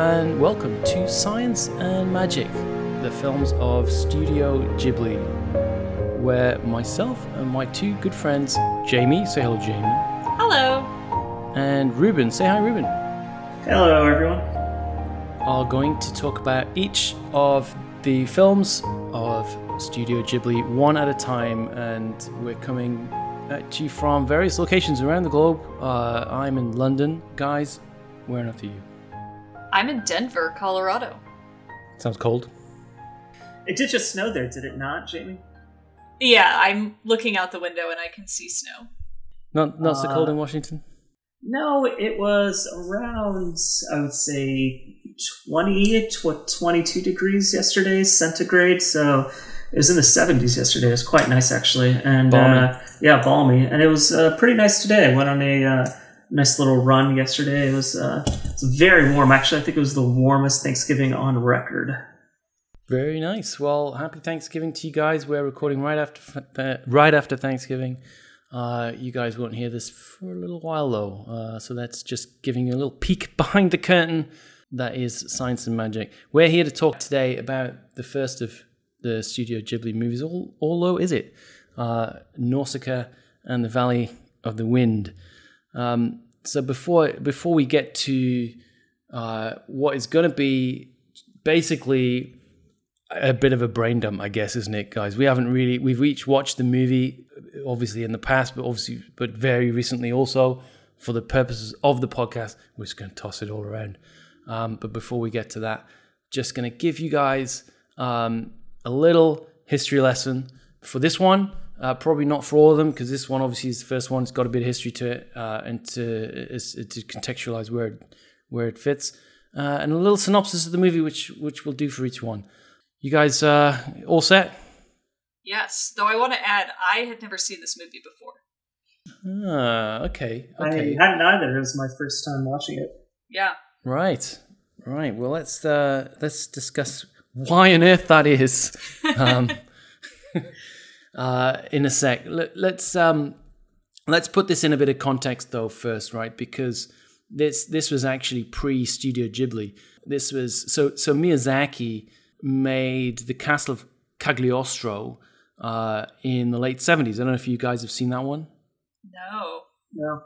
Hello and welcome to Science and Magic, the films of Studio Ghibli, where myself and my two good friends, Jamie, say hello, Jamie, Hello. and Ruben, say hi, Ruben, Hello, everyone. are going to talk about each of the films of Studio Ghibli one at a time, and we're coming at you from various locations around the globe. Uh, I'm in London, guys. Where on earth are you? I'm in Denver, Colorado. Sounds cold. It did just snow there, did it not, Jamie? Yeah, I'm looking out the window and I can see snow. Not not so Uh, cold in Washington. No, it was around, I would say, 20 to 22 degrees yesterday, centigrade. So it was in the 70s yesterday. It was quite nice, actually. And Balmy. Uh, yeah, balmy. And it was uh, pretty nice today. I went on a uh, nice little run yesterday. It was, uh, it was very warm. Actually, I think it was the warmest Thanksgiving on record. Very nice. Well, happy Thanksgiving to you guys. We're recording right after uh, right after Thanksgiving. Uh, you guys won't hear this for a little while though, uh, so that's just giving you a little peek behind the curtain. That is science and magic. We're here to talk today about the first of the Studio Ghibli movies. All, although is it uh, Nausicaa and the Valley of the Wind. Um, so before before we get to uh, what is going to be basically a bit of a brain dump, I guess, isn't it, guys? We haven't really we've each watched the movie, obviously in the past, but obviously, but very recently also for the purposes of the podcast. We're just going to toss it all around. Um, but before we get to that, just going to give you guys um, a little history lesson for this one. Uh, probably not for all of them because this one obviously is the first one. It's got a bit of history to it uh, and to is, to contextualize where it, where it fits, uh, and a little synopsis of the movie, which which we'll do for each one. You guys uh, all set? Yes, though I want to add, I had never seen this movie before. Ah, okay, okay, I hadn't either. It was my first time watching it. Yeah. right, right. Well, let's uh, let's discuss why on earth that is um, uh, in a sec. Let, let's um, let's put this in a bit of context though first, right? Because this this was actually pre Studio Ghibli. This was so so Miyazaki made the Castle of Cagliostro uh, in the late 70s. I don't know if you guys have seen that one. No. No.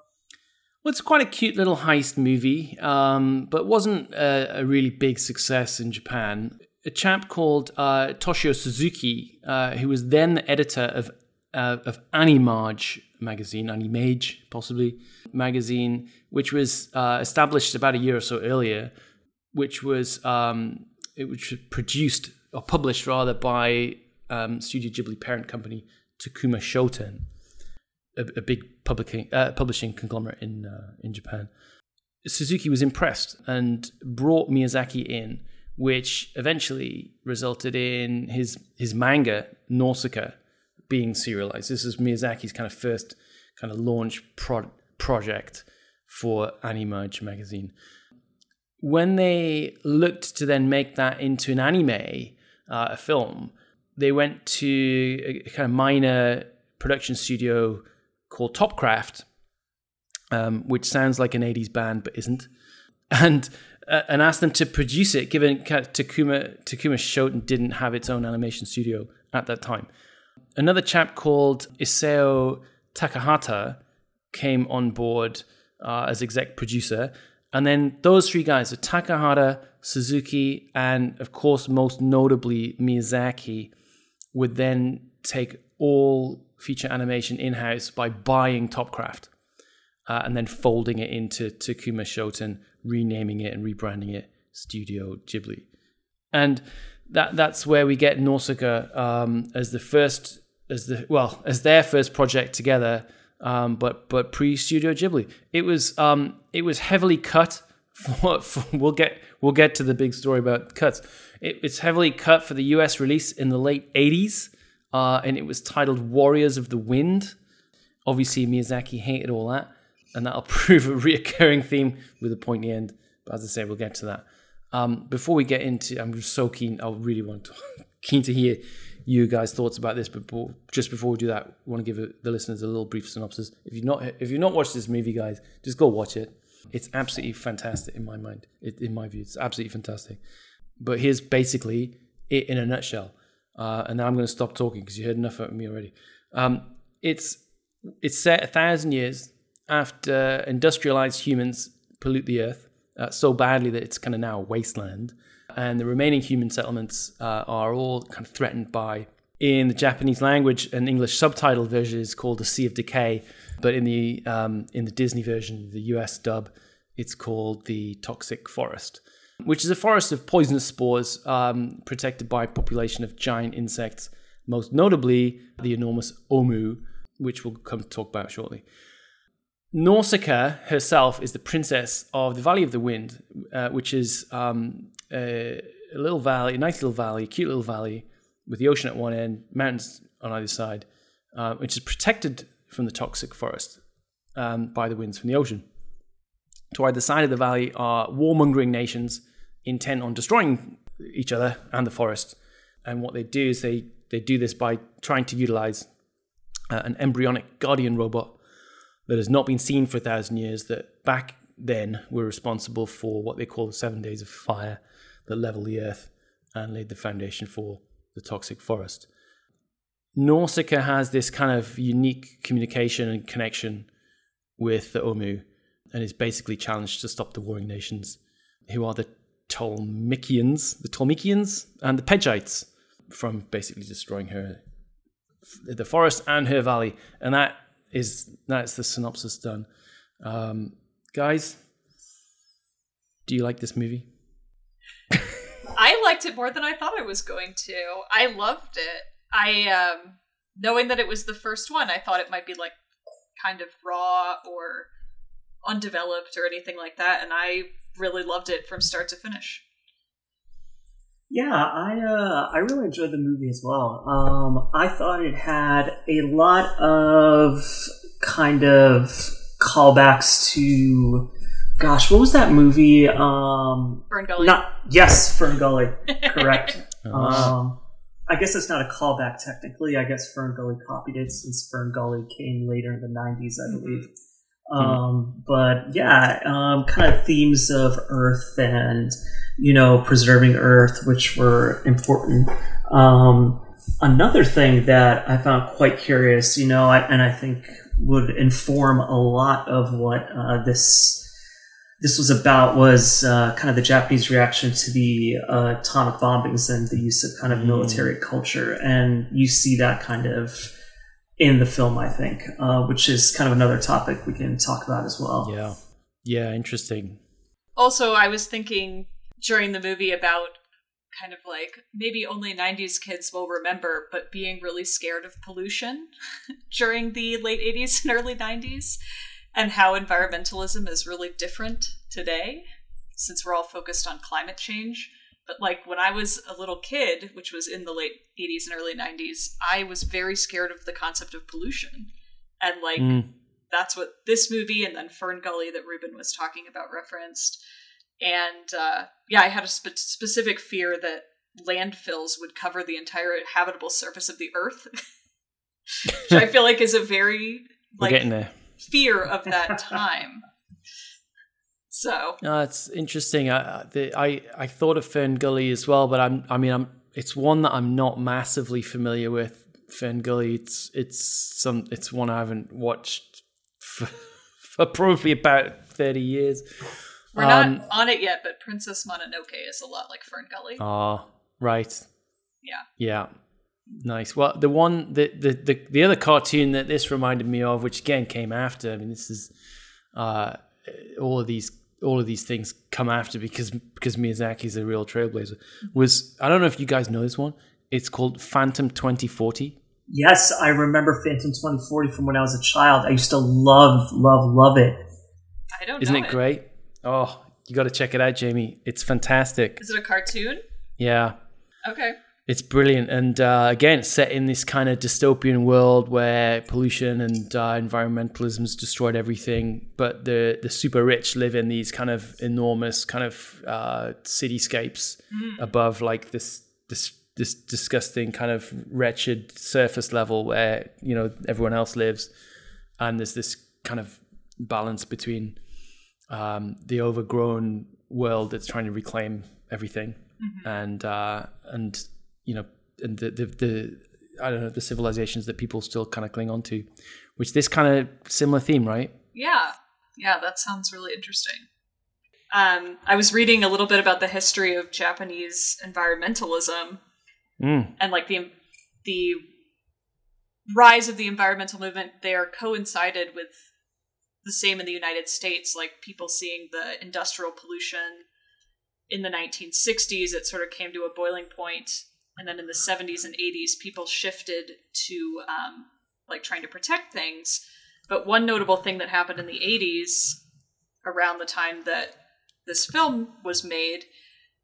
Well, it's quite a cute little heist movie, um, but wasn't a, a really big success in Japan. A chap called uh, Toshio Suzuki, uh, who was then the editor of uh, of Animage magazine, Animage possibly magazine, which was uh, established about a year or so earlier, which was um, it was produced or published rather by um, Studio Ghibli parent company Tokuma Shoten a, a big publishing uh, publishing conglomerate in uh, in Japan. Suzuki was impressed and brought Miyazaki in, which eventually resulted in his his manga Nausicaa being serialized. This is Miyazaki's kind of first kind of launch pro- project for Animage magazine. When they looked to then make that into an anime, uh, a film, they went to a kind of minor production studio called Topcraft, um, which sounds like an 80s band but isn't, and uh, and asked them to produce it, given Tokuma Tokuma Shoten didn't have its own animation studio at that time. Another chap called Isao Takahata came on board uh, as exec producer, and then those three guys, so Takahata, Suzuki, and of course most notably Miyazaki, would then take all feature animation in house by buying Topcraft uh, and then folding it into Tokuma Shoten, renaming it and rebranding it Studio Ghibli. And that that's where we get Nausicaa um, as the first, as the well, as their first project together, um, but but pre Studio Ghibli. It was um, it was heavily cut. For, for, we'll get we'll get to the big story about cuts. It, it's heavily cut for the U.S. release in the late '80s uh, and it was titled Warriors of the Wind. Obviously, Miyazaki hated all that, and that'll prove a reoccurring theme with a pointy end. But as I say, we'll get to that. Um, before we get into, I'm so keen. I really want to keen to hear you guys' thoughts about this. But just before we do that, I want to give the listeners a little brief synopsis. If you've not if you've not watched this movie, guys, just go watch it. It's absolutely fantastic in my mind. It, in my view, it's absolutely fantastic. But here's basically it in a nutshell. Uh, and now I'm going to stop talking because you heard enough of me already. Um, it's it's set a thousand years after industrialized humans pollute the earth uh, so badly that it's kind of now a wasteland, and the remaining human settlements uh, are all kind of threatened by. In the Japanese language, an English subtitle version is called "The Sea of Decay," but in the um, in the Disney version, the US dub, it's called the Toxic Forest which is a forest of poisonous spores um, protected by a population of giant insects, most notably the enormous ohmu, which we'll come to talk about shortly. Nausicaa herself is the princess of the Valley of the Wind, uh, which is um, a, a, little valley, a nice little valley, cute little valley with the ocean at one end, mountains on either side, uh, which is protected from the toxic forest um, by the winds from the ocean. To either side of the valley are warmongering nations intent on destroying each other and the forest. And what they do is they, they do this by trying to utilize uh, an embryonic guardian robot that has not been seen for a thousand years, that back then were responsible for what they call the seven days of fire that leveled the earth and laid the foundation for the toxic forest. Nausicaa has this kind of unique communication and connection with the Ohmu and is basically challenged to stop the warring nations, who are the Tolmekians, the Tolmekians, and the Pejites from basically destroying her, the forest and her valley. And that is that's the synopsis done. Um, guys, do you like this movie? I liked it more than I thought I was going to. I loved it. I um knowing that it was the first one, I thought it might be like kind of raw or undeveloped or anything like that, and I really loved it from start to finish. Yeah, I uh, I really enjoyed the movie as well. Um, I thought it had a lot of kind of callbacks to, gosh, what was that movie? Um, Fern Gully. Not yes, Fern Gully. Correct. um, I guess it's not a callback technically. I guess Fern Gully copied it since Fern Gully came later in the '90s, I believe. Um, but yeah, um, kind of themes of Earth and you know preserving Earth, which were important. Um, another thing that I found quite curious, you know, I, and I think would inform a lot of what uh, this this was about was uh, kind of the Japanese reaction to the uh, atomic bombings and the use of kind of military mm. culture, and you see that kind of in the film, I think, uh, which is kind of another topic we can talk about as well. Yeah. Yeah, interesting. Also, I was thinking during the movie about kind of like maybe only 90s kids will remember, but being really scared of pollution during the late 80s and early 90s, and how environmentalism is really different today since we're all focused on climate change. But like when I was a little kid, which was in the late 80s and early 90s, I was very scared of the concept of pollution. And like mm. that's what this movie and then Fern Gully that Ruben was talking about referenced. And uh, yeah, I had a spe- specific fear that landfills would cover the entire habitable surface of the earth, which I feel like is a very like fear of that time. So no, it's interesting. I, the, I I thought of Fern Gully as well, but I'm I mean I'm it's one that I'm not massively familiar with. Fern Gully, it's it's some it's one I haven't watched for, for probably about thirty years. We're um, not on it yet, but Princess Mononoke is a lot like Fern Gully. Ah, right. Yeah. Yeah. Nice. Well, the one, the, the the the other cartoon that this reminded me of, which again came after. I mean, this is uh, all of these all of these things come after because because Miyazaki's a real trailblazer. Was I don't know if you guys know this one. It's called Phantom 2040. Yes, I remember Phantom 2040 from when I was a child. I used to love, love, love it. I don't Isn't it, it great? Oh, you got to check it out, Jamie. It's fantastic. Is it a cartoon? Yeah. Okay. It's brilliant, and uh, again, it's set in this kind of dystopian world where pollution and uh, environmentalism has destroyed everything. But the the super rich live in these kind of enormous kind of uh, cityscapes mm. above like this this this disgusting kind of wretched surface level where you know everyone else lives, and there's this kind of balance between um, the overgrown world that's trying to reclaim everything, and uh, and you know, and the, the the I don't know the civilizations that people still kind of cling on to, which this kind of similar theme, right? Yeah, yeah, that sounds really interesting. Um, I was reading a little bit about the history of Japanese environmentalism Mm. and like the the rise of the environmental movement there coincided with the same in the United States, like people seeing the industrial pollution in the 1960s, it sort of came to a boiling point, and then in the 70s and 80s, people shifted to um, like trying to protect things. But one notable thing that happened in the 80s, around the time that this film was made,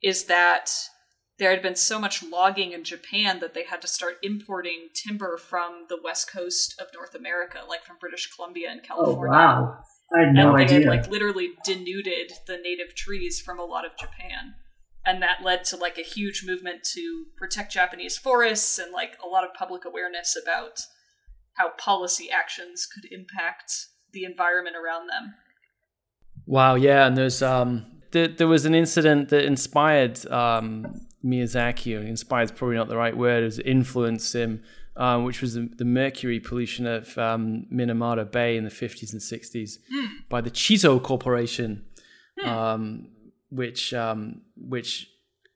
is that there had been so much logging in Japan that they had to start importing timber from the west coast of North America, like from British Columbia and California. Oh wow! I had no and they idea. had like literally denuded the native trees from a lot of Japan. And that led to like a huge movement to protect Japanese forests and like a lot of public awareness about how policy actions could impact the environment around them. Wow, yeah, and there's um there, there was an incident that inspired um Miyazaki, or inspired is probably not the right word, it was influenced him, um, which was the, the mercury pollution of um, Minamata Bay in the 50s and 60s by the Chisso Corporation, um, which um, which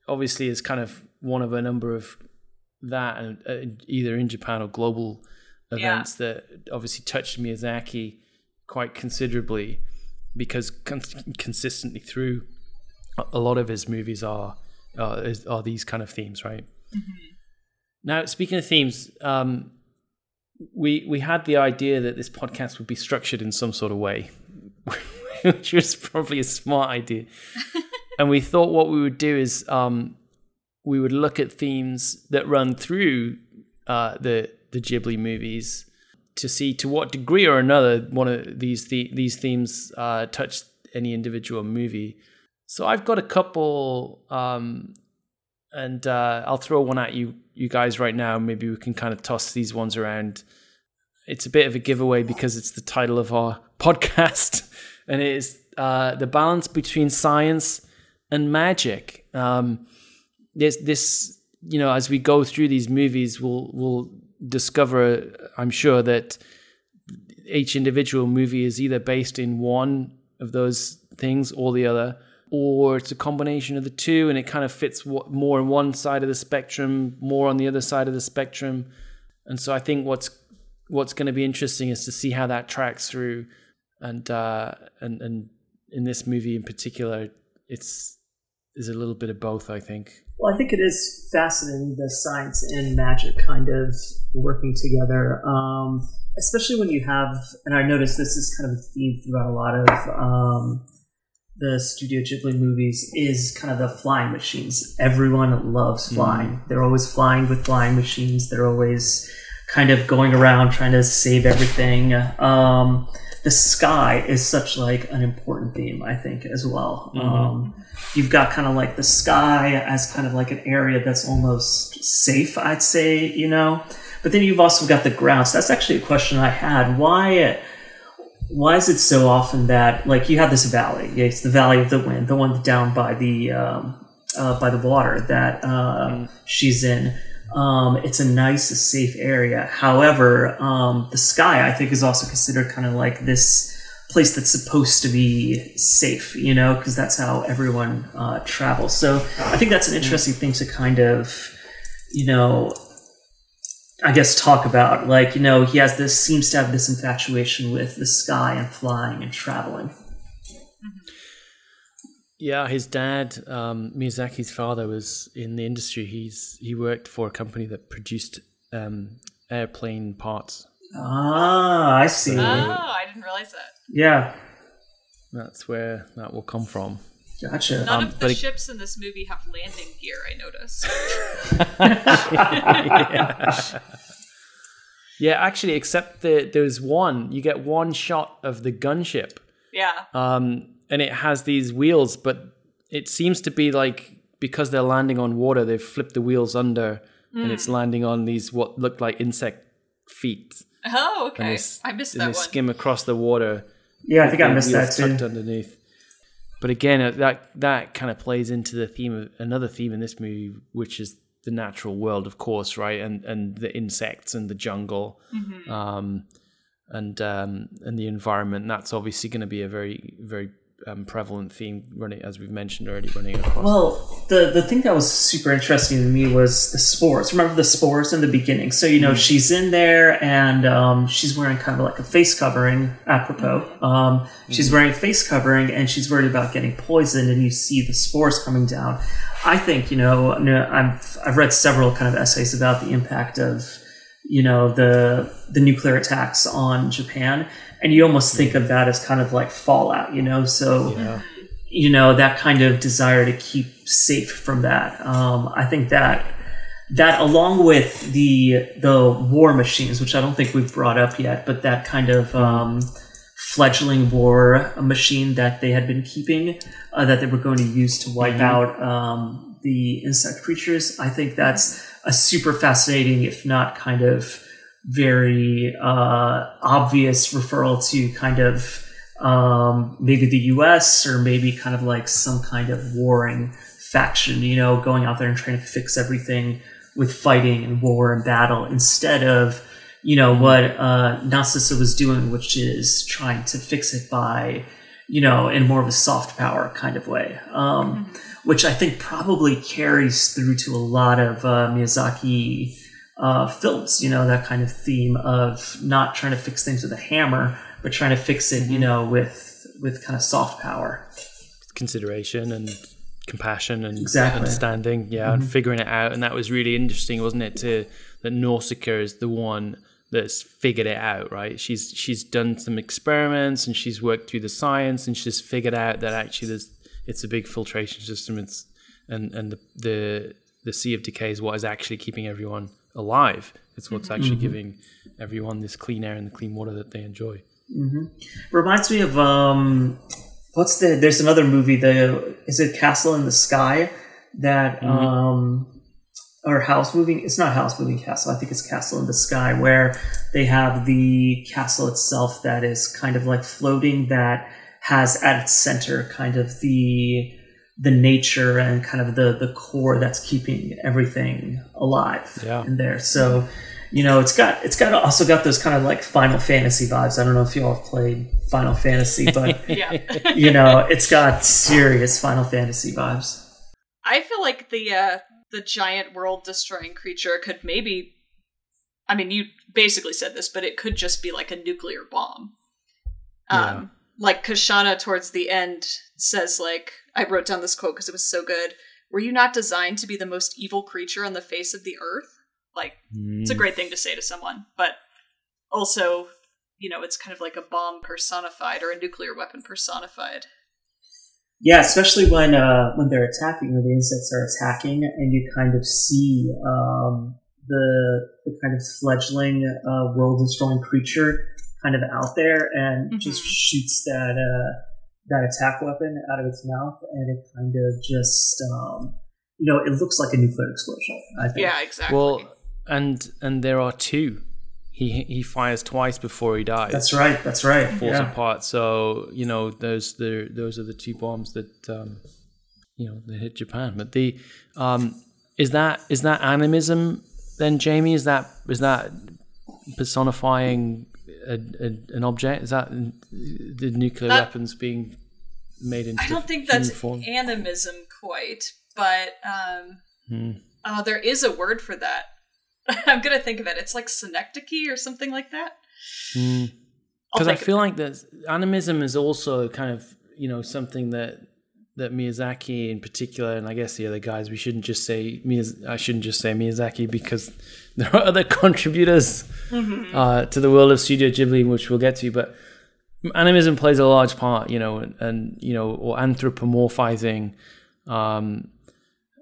obviously is kind of one of a number of that, and uh, either in Japan or global Yeah. events that obviously touched Miyazaki quite considerably because con- consistently through a- lot of his movies are uh, is, are these kind of themes, right? Now, speaking of themes, um, we we had the idea that this podcast would be structured in some sort of way, which was probably a smart idea. and we thought what we would do is um, we would look at themes that run through uh, the the Ghibli movies to see to what degree or another one of these the, these themes uh, touch any individual movie. So I've got a couple, um, and uh, I'll throw one at you you guys right now. Maybe we can kind of toss these ones around. It's a bit of a giveaway because it's the title of our podcast, and it is uh, the balance between science and magic. Um, this this you know as we go through these movies, we'll we'll discover, I'm sure that each individual movie is either based in one of those things or the other, or it's a combination of the two, and it kind of fits more on one side of the spectrum, more on the other side of the spectrum. And so I think what's what's going to be interesting is to see how that tracks through, and uh, and and in this movie in particular, it's there's a little bit of both. I think. Well, I think it is fascinating the science and magic kind of working together, um, especially when you have, and I noticed this is kind of a theme throughout a lot of um, the Studio Ghibli movies, is kind of the flying machines. Everyone loves flying. They're always flying with flying machines. They're always kind of going around trying to save everything. Um, the sky is such like an important theme, I think, as well. Um, you've got kind of like the sky as kind of like an area that's almost safe, I'd say, you know. But then you've also got the ground. So that's actually a question I had. Why? Why is it so often that like you have this valley? It's the Valley of the Wind, the one down by the um, uh, by the water that uh, she's in. Um, it's a nice, safe area. However, um, the sky I think is also considered kind of like this place that's supposed to be safe, you know, because that's how everyone uh, travels. So I think that's an interesting thing to kind of, you know, I guess talk about. Like, you know, he has this seems to have this infatuation with the sky and flying and traveling. Yeah, his dad, um, Miyazaki's father, was in the industry. He's he worked for a company that produced um, airplane parts. Ah, I see. Oh, I didn't realize that. Yeah, That's where that will come from. gotcha. None Um, of but the it- ships in this movie have landing gear, I noticed. yeah. Yeah, actually, except that there's one. You get one shot of the gunship, yeah. um, and it has these wheels, but it seems to be like because they're landing on water, they've flipped the wheels under, and it's landing on these what look like insect feet. Oh, And okay. they, s- I missed and that they one. skim across the water. Yeah, I think I missed that wheels tucked too. underneath. but again, uh, that that kind of plays into the theme of another theme in this movie, which is the natural world, of course, right, and and the insects and the jungle, Mm-hmm. um, and um, and the environment. That's obviously going to be a very very um, prevalent theme running, as we've mentioned already, running across. Well, the the thing that was super interesting to me was the spores. Remember the spores in the beginning? So you know she's in there and um, she's wearing kind of like a face covering. Apropos, um, she's wearing a face covering and she's worried about getting poisoned. And you see the spores coming down. I think you know, I've I've read several kind of essays about the impact of you know the the nuclear attacks on Japan, and you almost think of that as kind of like fallout. You know, so yeah. you know that kind of desire to keep safe from that um, i think that that along with the the war machines which i don't think we've brought up yet but that kind of um, fledgling war machine that they had been keeping uh, that they were going to use to wipe out um, the insect creatures i think that's a super fascinating if not kind of very uh, obvious referral to kind of um, maybe the U.S. or maybe kind of like some kind of warring faction, you know, going out there and trying to fix everything with fighting and war and battle instead of, you know, what uh, Narcissa was doing, which is trying to fix it by, you know, in more of a soft power kind of way, um, which I think probably carries through to a lot of uh, Miyazaki uh, films, you know, that kind of theme of not trying to fix things with a hammer, but trying to fix it, you know, with with kind of soft power. consideration and compassion and Exactly. understanding, yeah, and figuring it out. And that was really interesting, wasn't it? To that Nausicaa is the one that's figured it out, right? She's she's done some experiments and she's worked through the science and she's figured out that actually there's it's a big filtration system. It's and and the the, the sea of decay is what is actually keeping everyone alive. It's what's actually giving everyone this clean air and the clean water that they enjoy. Reminds me of um, what's the? There's another movie. The is it Castle in the Sky that um, or House Moving? It's not House Moving Castle. I think it's Castle in the Sky where they have the castle itself that is kind of like floating that has at its center kind of the the nature and kind of the the core that's keeping everything alive Yeah. in there. So, you know, it's got it's got also got those kind of like Final Fantasy vibes. I don't know if you all have played Final Fantasy, but Yeah. you know, it's got serious Final Fantasy vibes. I feel like the uh the giant world destroying creature could maybe I mean you basically said this, but it could just be like a nuclear bomb. Um like Kushana towards the end says like I wrote down this quote because it was so good. Were you not designed to be the most evil creature on the face of the earth? Like it's a great thing to say to someone, but also, you know, it's kind of like a bomb personified or a nuclear weapon personified. Yeah, especially when uh, when they're attacking, when the insects are attacking, and you kind of see um, the the kind of fledgling uh, world destroying creature kind of out there and just Mhm. shoots that uh, that attack weapon out of its mouth, and it kind of just um, you know it looks like a nuclear explosion. I think. Yeah, exactly. Well, and and there are two. He he fires twice before he dies. that's right. That's right. Falls Yeah. apart. So you know those the those are the two bombs that um, you know that hit Japan. But the um, is that is that animism then, Jamie? Is that is that personifying a, a, an object? Is that the nuclear That- weapons being made into? I don't think that's form? animism quite, but um, Hmm. uh, there is a word for that. I'm gonna think of it. It's like synecdoche or something like that. Hmm. Because I feel like that animism is also kind of you know something that that Miyazaki in particular, and I guess the other guys, we shouldn't just say I shouldn't just say Miyazaki because there are other contributors Mm-hmm. uh, to the world of Studio Ghibli, which we'll get to, but animism plays a large part, you know, and, and you know, or anthropomorphizing, um,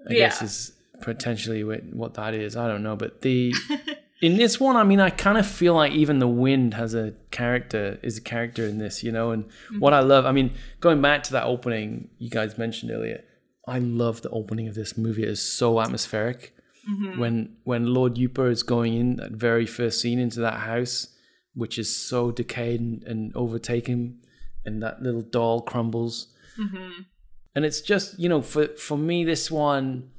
I guess is potentially what, what that is. I don't know, but the in this one, I mean, I kind of feel like even the wind has a character, is a character in this, you know. And what I love, I mean, going back to that opening you guys mentioned earlier, I love the opening of this movie. It is so atmospheric. When when Lord Yupa is going in that very first scene into that house, which is so decayed and, and overtaken, and that little doll crumbles. and it's just you know for for me this one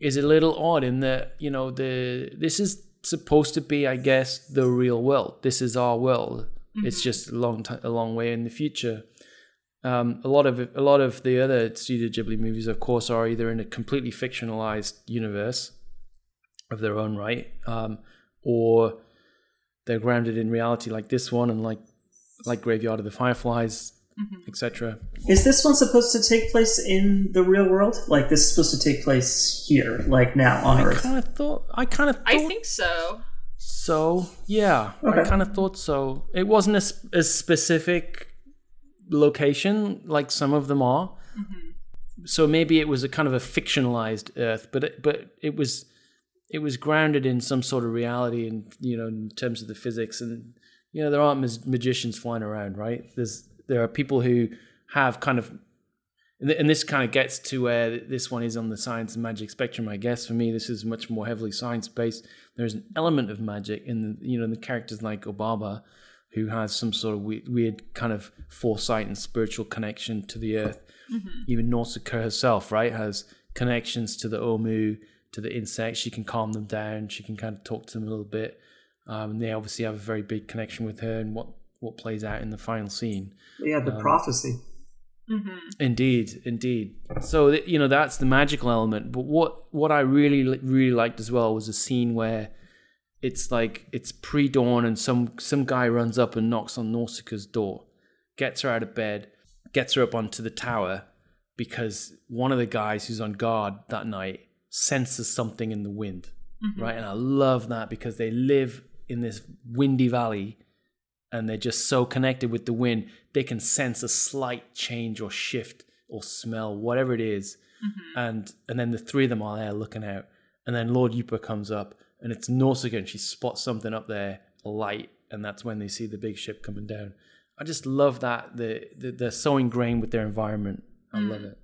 is a little odd in that you know the this is supposed to be i guess the real world. This is our world. Mm-hmm. it's just a long time a long way in the future. Um, a lot of a lot of the other Studio Ghibli movies, of course, are either in a completely fictionalized universe of their own right, um, or they're grounded in reality, like this one, and like like Graveyard of the Fireflies, mm-hmm. etc. Is this one supposed to take place in the real world? Like this is supposed to take place here, like now on I Earth? I kind of thought. I kind of. I think so. So yeah, okay. I kind of thought so. It wasn't as, as specific location like some of them are. Mm-hmm. So maybe it was a kind of a fictionalized Earth, but it, but it was it was grounded in some sort of reality, and you know, in terms of the physics, and you know, there aren't mag- magicians flying around, right? There's there are people who have kind of and this kind of gets to where this one is on the science and magic spectrum. I guess for me, this is much more heavily science based. There's an element of magic in the, you know in the characters like Obaba, who has some sort of weird, weird kind of foresight and spiritual connection to the earth. Mm-hmm. Even Nausicaa herself, right, has connections to the Ohmu, to the insects. She can calm them down. She can kind of talk to them a little bit. Um, and they obviously have a very big connection with her and what, what plays out in the final scene. Yeah, the um, prophecy. Mm-hmm. Indeed, indeed. So you know that's the magical element. But what what I really really liked as well was a scene where it's like it's pre-dawn and some some guy runs up and knocks on Nausicaa's door, gets her out of bed, gets her up onto the tower because one of the guys who's on guard that night senses something in the wind. Mm-hmm. Right? And I love that because they live in this windy valley and they're just so connected with the wind, they can sense a slight change or shift or smell, whatever it is. Mm-hmm. And and then the three of them are there looking out. And then Lord Yupa comes up and it's Nausicaa and she spots something up there, a light, and that's when they see the big ship coming down. I just love that the, the they're so ingrained with their environment. I mm. love it.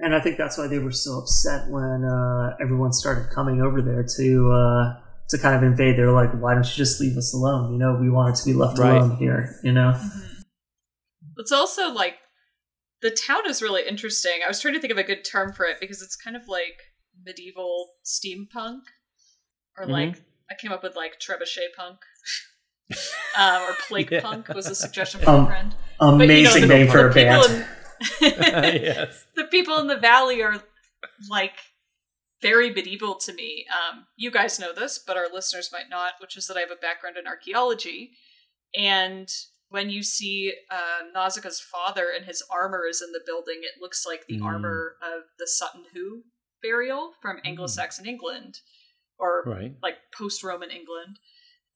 And I think that's why they were so upset when uh, everyone started coming over there to uh, to kind of invade. They were like, "Why don't you just leave us alone? You know, we wanted to be left right. alone here." You know. Mm-hmm. It's also like the town is really interesting. I was trying to think of a good term for it because it's kind of like medieval steampunk or mm-hmm. like I came up with like trebuchet punk. uh, or plague yeah. punk was a suggestion from um, a friend. Amazing but, you know, the, name for a band. In, yes. The people in the valley are like very medieval to me. Um, you guys know this, but our listeners might not, which is that I have a background in archaeology. And when you see uh, Nausicaa's father and his armor is in the building, it looks like the mm. armor of the Sutton Hoo burial from mm. Anglo-Saxon mm. England or right. like post Roman England.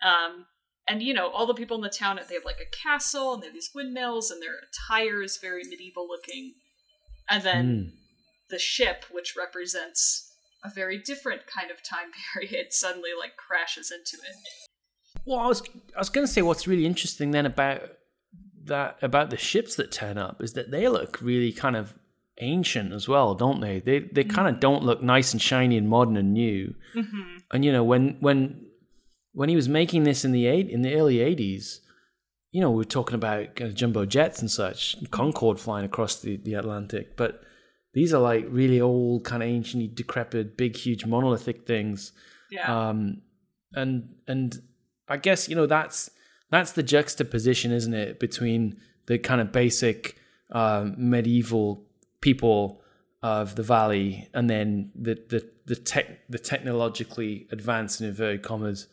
Um, and you know, all the people in the town they have like a castle and they have these windmills and their attire is very medieval looking. And then mm. the ship, which represents a very different kind of time period, suddenly like crashes into it. Well, I was I was going to say what's really interesting then about that about the ships that turn up is that they look really kind of ancient as well, don't they? They they mm-hmm. kind of don't look nice and shiny and modern and new. Mm-hmm. And you know when when when he was making this in the eight in the early eighties, you know we were talking about uh, jumbo jets and such, Concorde flying across the, the Atlantic, but these are like really old, kind of ancient, decrepit, big, huge, monolithic things. Yeah. Um, and and I guess you know that's that's the juxtaposition, isn't it, between the kind of basic uh, medieval people of the valley, and then the the the tech the technologically advanced in inverted commas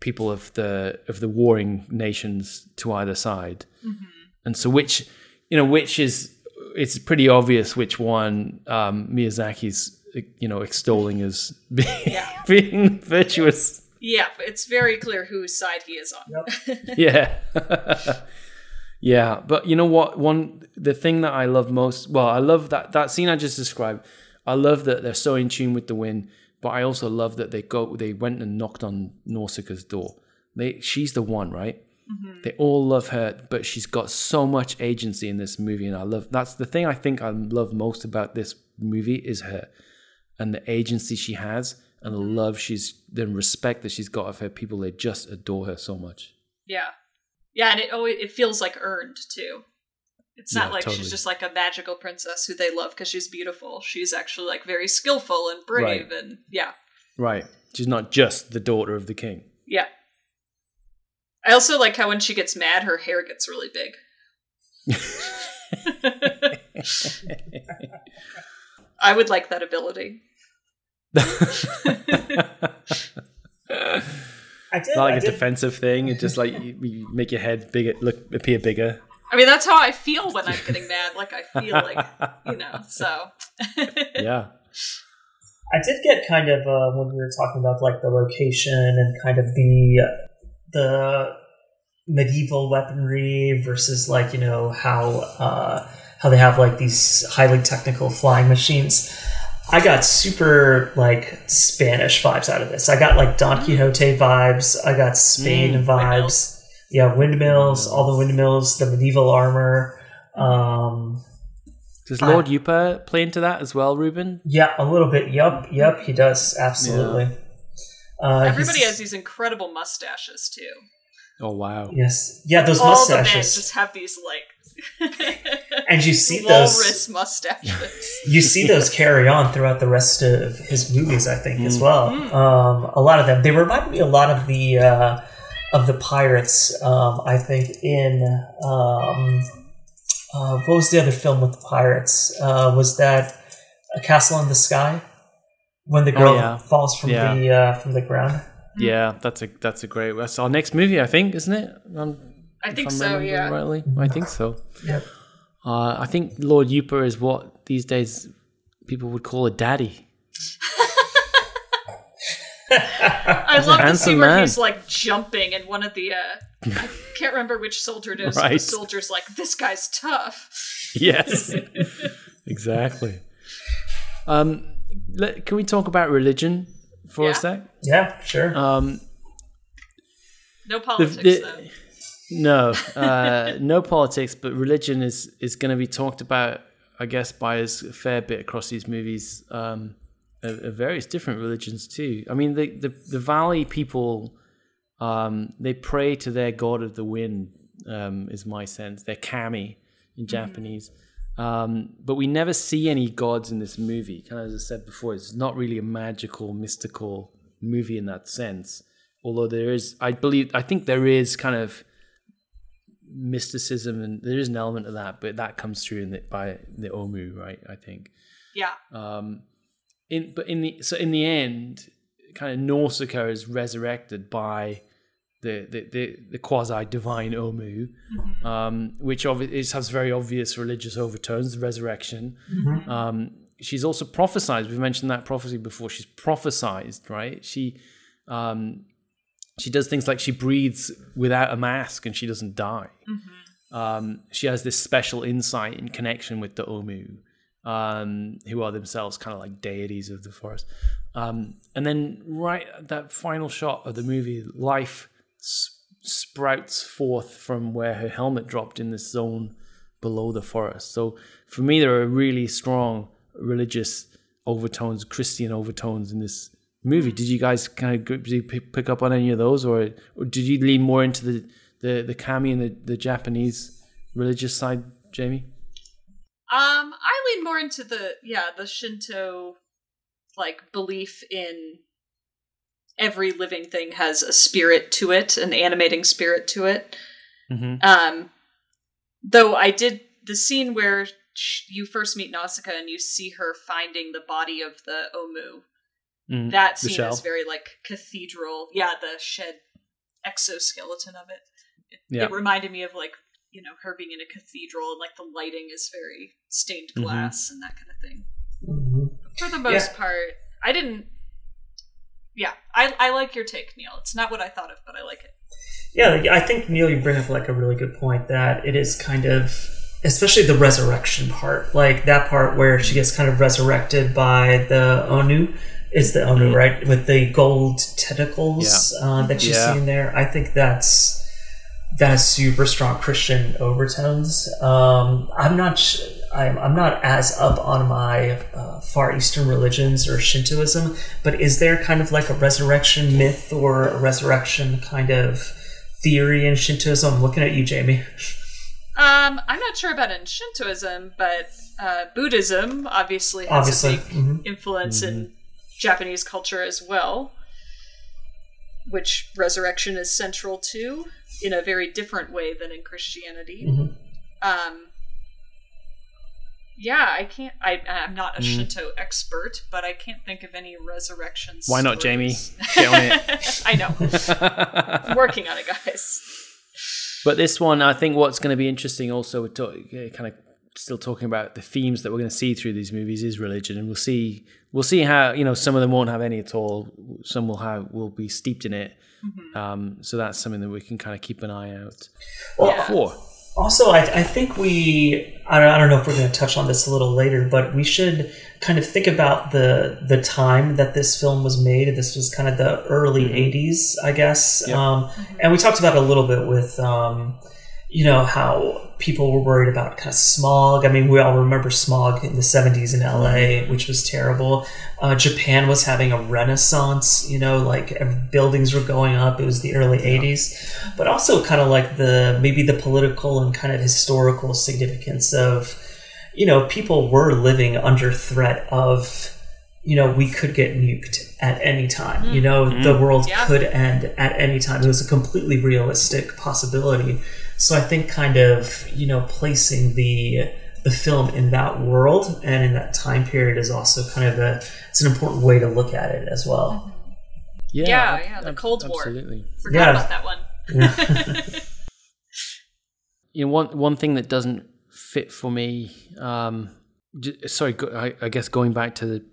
people of the of the warring nations to either side, mm-hmm. and so which you know which is it's pretty obvious which one um, Miyazaki's you know extolling as being, yeah. being virtuous. Yeah, it's very clear whose side he is on. Yep. yeah. Yeah, but you know what? One the thing that I love most, well, I love that that scene I just described. I love that they're so in tune with the wind, but I also love that they go they went and knocked on Nausicaa's door. They she's the one, right? Mm-hmm. They all love her, but she's got so much agency in this movie, and I love that's the thing I think I love most about this movie is her and the agency she has and the mm-hmm. love she's the respect that she's got of her people. They just adore her so much. Yeah, yeah, and it always it feels like earned too. It's not Yeah, like totally. she's just like a magical princess who they love because she's beautiful. She's actually like very skillful and brave Right. and yeah. Right. She's not just the daughter of the king. Yeah. I also like how when she gets mad, her hair gets really big. I would like that ability. I did. Not like I a did defensive thing. It's just like you, you make your head bigger, look appear bigger. I mean, that's how I feel when I'm getting mad. Like I feel like you know. So Yeah. I did get kind of uh, when we were talking about like the location and kind of the the medieval weaponry versus like you know how uh, how they have like these highly technical flying machines. I got super like Spanish vibes out of this. I got like Don Quixote vibes. I got Spain Mm, vibes. Windmills. Yeah, windmills, all the windmills, the medieval armor. Um, Does Lord Yupa play into that as well, Ruben? yeah, a little bit. Yup, yup, he does absolutely. Uh, everybody has these incredible mustaches too. Oh wow. Yes. Yeah, those All the men mustaches. just have these like And you see those walrus mustaches. you see those carry on throughout the rest of his movies, I think, as Mm. well. Mm. Um, a lot of them. They remind me a lot of the uh, of the pirates, um, I think, in um, uh, what was the other film with the pirates? Uh, was that A Castle in the Sky? When the Oh, girl yeah. falls from Yeah. the uh, from the ground. Yeah, that's a that's a great. That's our next movie, I think, isn't it? Um, I think so. Yeah. Rightly, I think so. Yep. Uh, I think Lord Yupa is what these days people would call a daddy. I love the handsome scene where man. he's like jumping, and one of the uh, I can't remember which soldier it is. but The soldier's like, "This guy's tough." Yes, exactly. Um, let, can we talk about religion for Yeah. a sec? Yeah, sure. Um, No politics the- though. no, uh, no politics, but religion is is going to be talked about, I guess, by us a fair bit across these movies. Um, of, of various different religions too. I mean, the the, the Valley people, um, they pray to their god of the wind. Um, is my sense. They're kami in Japanese. Um, but we never see any gods in this movie. Kind of as I said before, it's not really a magical, mystical movie in that sense. Although there is, I believe, I think there is kind of mysticism and there is an element of that, but that comes through in the, by the Ohmu, right? I think. Yeah. Um, in but in the so in the end, kind of Nausicaa is resurrected by the the the, the quasi divine Ohmu, um, which obvi- has very obvious religious overtones. The resurrection. Um, she's also prophesied. We've mentioned that prophecy before. She's prophesied, right? She um, she does things like she breathes without a mask and she doesn't die. Um, she has this special insight in connection with the Ohmu, um, who are themselves kind of like deities of the forest. Um, and then, right at that final shot of the movie, life s- sprouts forth from where her helmet dropped in this zone below the forest. So, for me, there are really strong religious overtones, Christian overtones in this movie. Did you guys kind of pick up on any of those, or, or did you lean more into the the the kami and the, the Japanese religious side, Jamie? Um, I lean more into the yeah the Shinto like belief in every living thing has a spirit to it, an animating spirit to it. Mm-hmm. Um, though I did the scene where you first meet Nausicaa and you see her finding the body of the Ohmu. Mm, That scene is very like cathedral. Yeah, the shed exoskeleton of it. It, Yeah. it reminded me of like you know her being in a cathedral and like the lighting is very stained Mhm. glass and that kind of thing. Mhm. For the most part, I didn't. Yeah, I I like your take, Neil. It's not what I thought of, but I like it. Yeah, I think Neil, you bring up like a really good point that it is kind of, especially the resurrection part, like that part where she gets kind of resurrected by the Onu. Is the Onu Mhm. right with the gold tentacles uh, that you Yeah. see in there? I think that's that has super strong Christian overtones. Um, I'm not. Sh- I'm, I'm not as up on my uh, Far Eastern religions or Shintoism, but is there kind of like a resurrection myth or a resurrection kind of theory in Shintoism? I'm looking at you, Jamie. Um, I'm not sure about in Shintoism, but uh, Buddhism obviously has Obviously. a big Mhm. influence in Japanese culture as well, which resurrection is central to in a very different way than in Christianity. Mhm. Um, yeah, I can't. I, I'm not a Mm. Shinto expert, but I can't think of any resurrection. Why not, Jamie? Get on it. I know. I'm working on it, guys. But this one, I think what's going to be interesting also, we're talk, kind of still talking about the themes that we're going to see through these movies is religion, and we'll see we'll see how you know some of them won't have any at all, some will have will be steeped in it. Um, so that's something that we can kind of keep an eye out Well, Yeah. for. Also, I, I think we, I don't, I don't know if we're going to touch on this a little later, but we should kind of think about the the time that this film was made. This was kind of the early 80s, I guess. Yep. Um, and we talked about it a little bit with, um, you know, how people were worried about kind of smog. I mean, we all remember smog in the 70s in LA, which was terrible. Uh, Japan was having a renaissance, you know, like buildings were going up. It was the early 80s. But also kind of like the maybe the political and kind of historical significance of, you know, people were living under threat of, you know, we could get nuked at any time. You know, the world Yeah. could end at any time. It was a completely realistic possibility. So I think kind of, you know, placing the the film in that world and in that time period is also kind of a it's an important way to look at it as well. Yeah, Yeah, yeah, the ab- Cold War. Absolutely. Forgot Yeah. about that one. Yeah. you know one one thing that doesn't fit for me um j- sorry go, I, I guess going back to the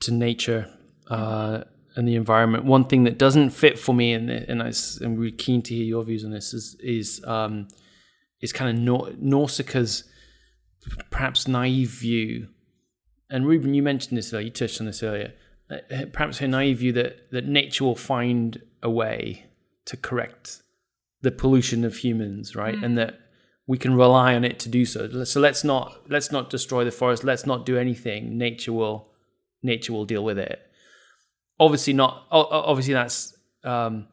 to nature uh and the environment one thing that doesn't fit for me and and I I'm really keen to hear your views on this is is um is kind of Nor- Nausicaa's perhaps naive view and Ruben you mentioned this earlier you touched on this earlier uh, perhaps her naive view that that nature will find a way to correct the pollution of humans, right? And that we can rely on it to do so. So let's not let's not destroy the forest. Let's not do anything. Nature will nature will deal with it. Obviously not. o- o- Obviously that's um,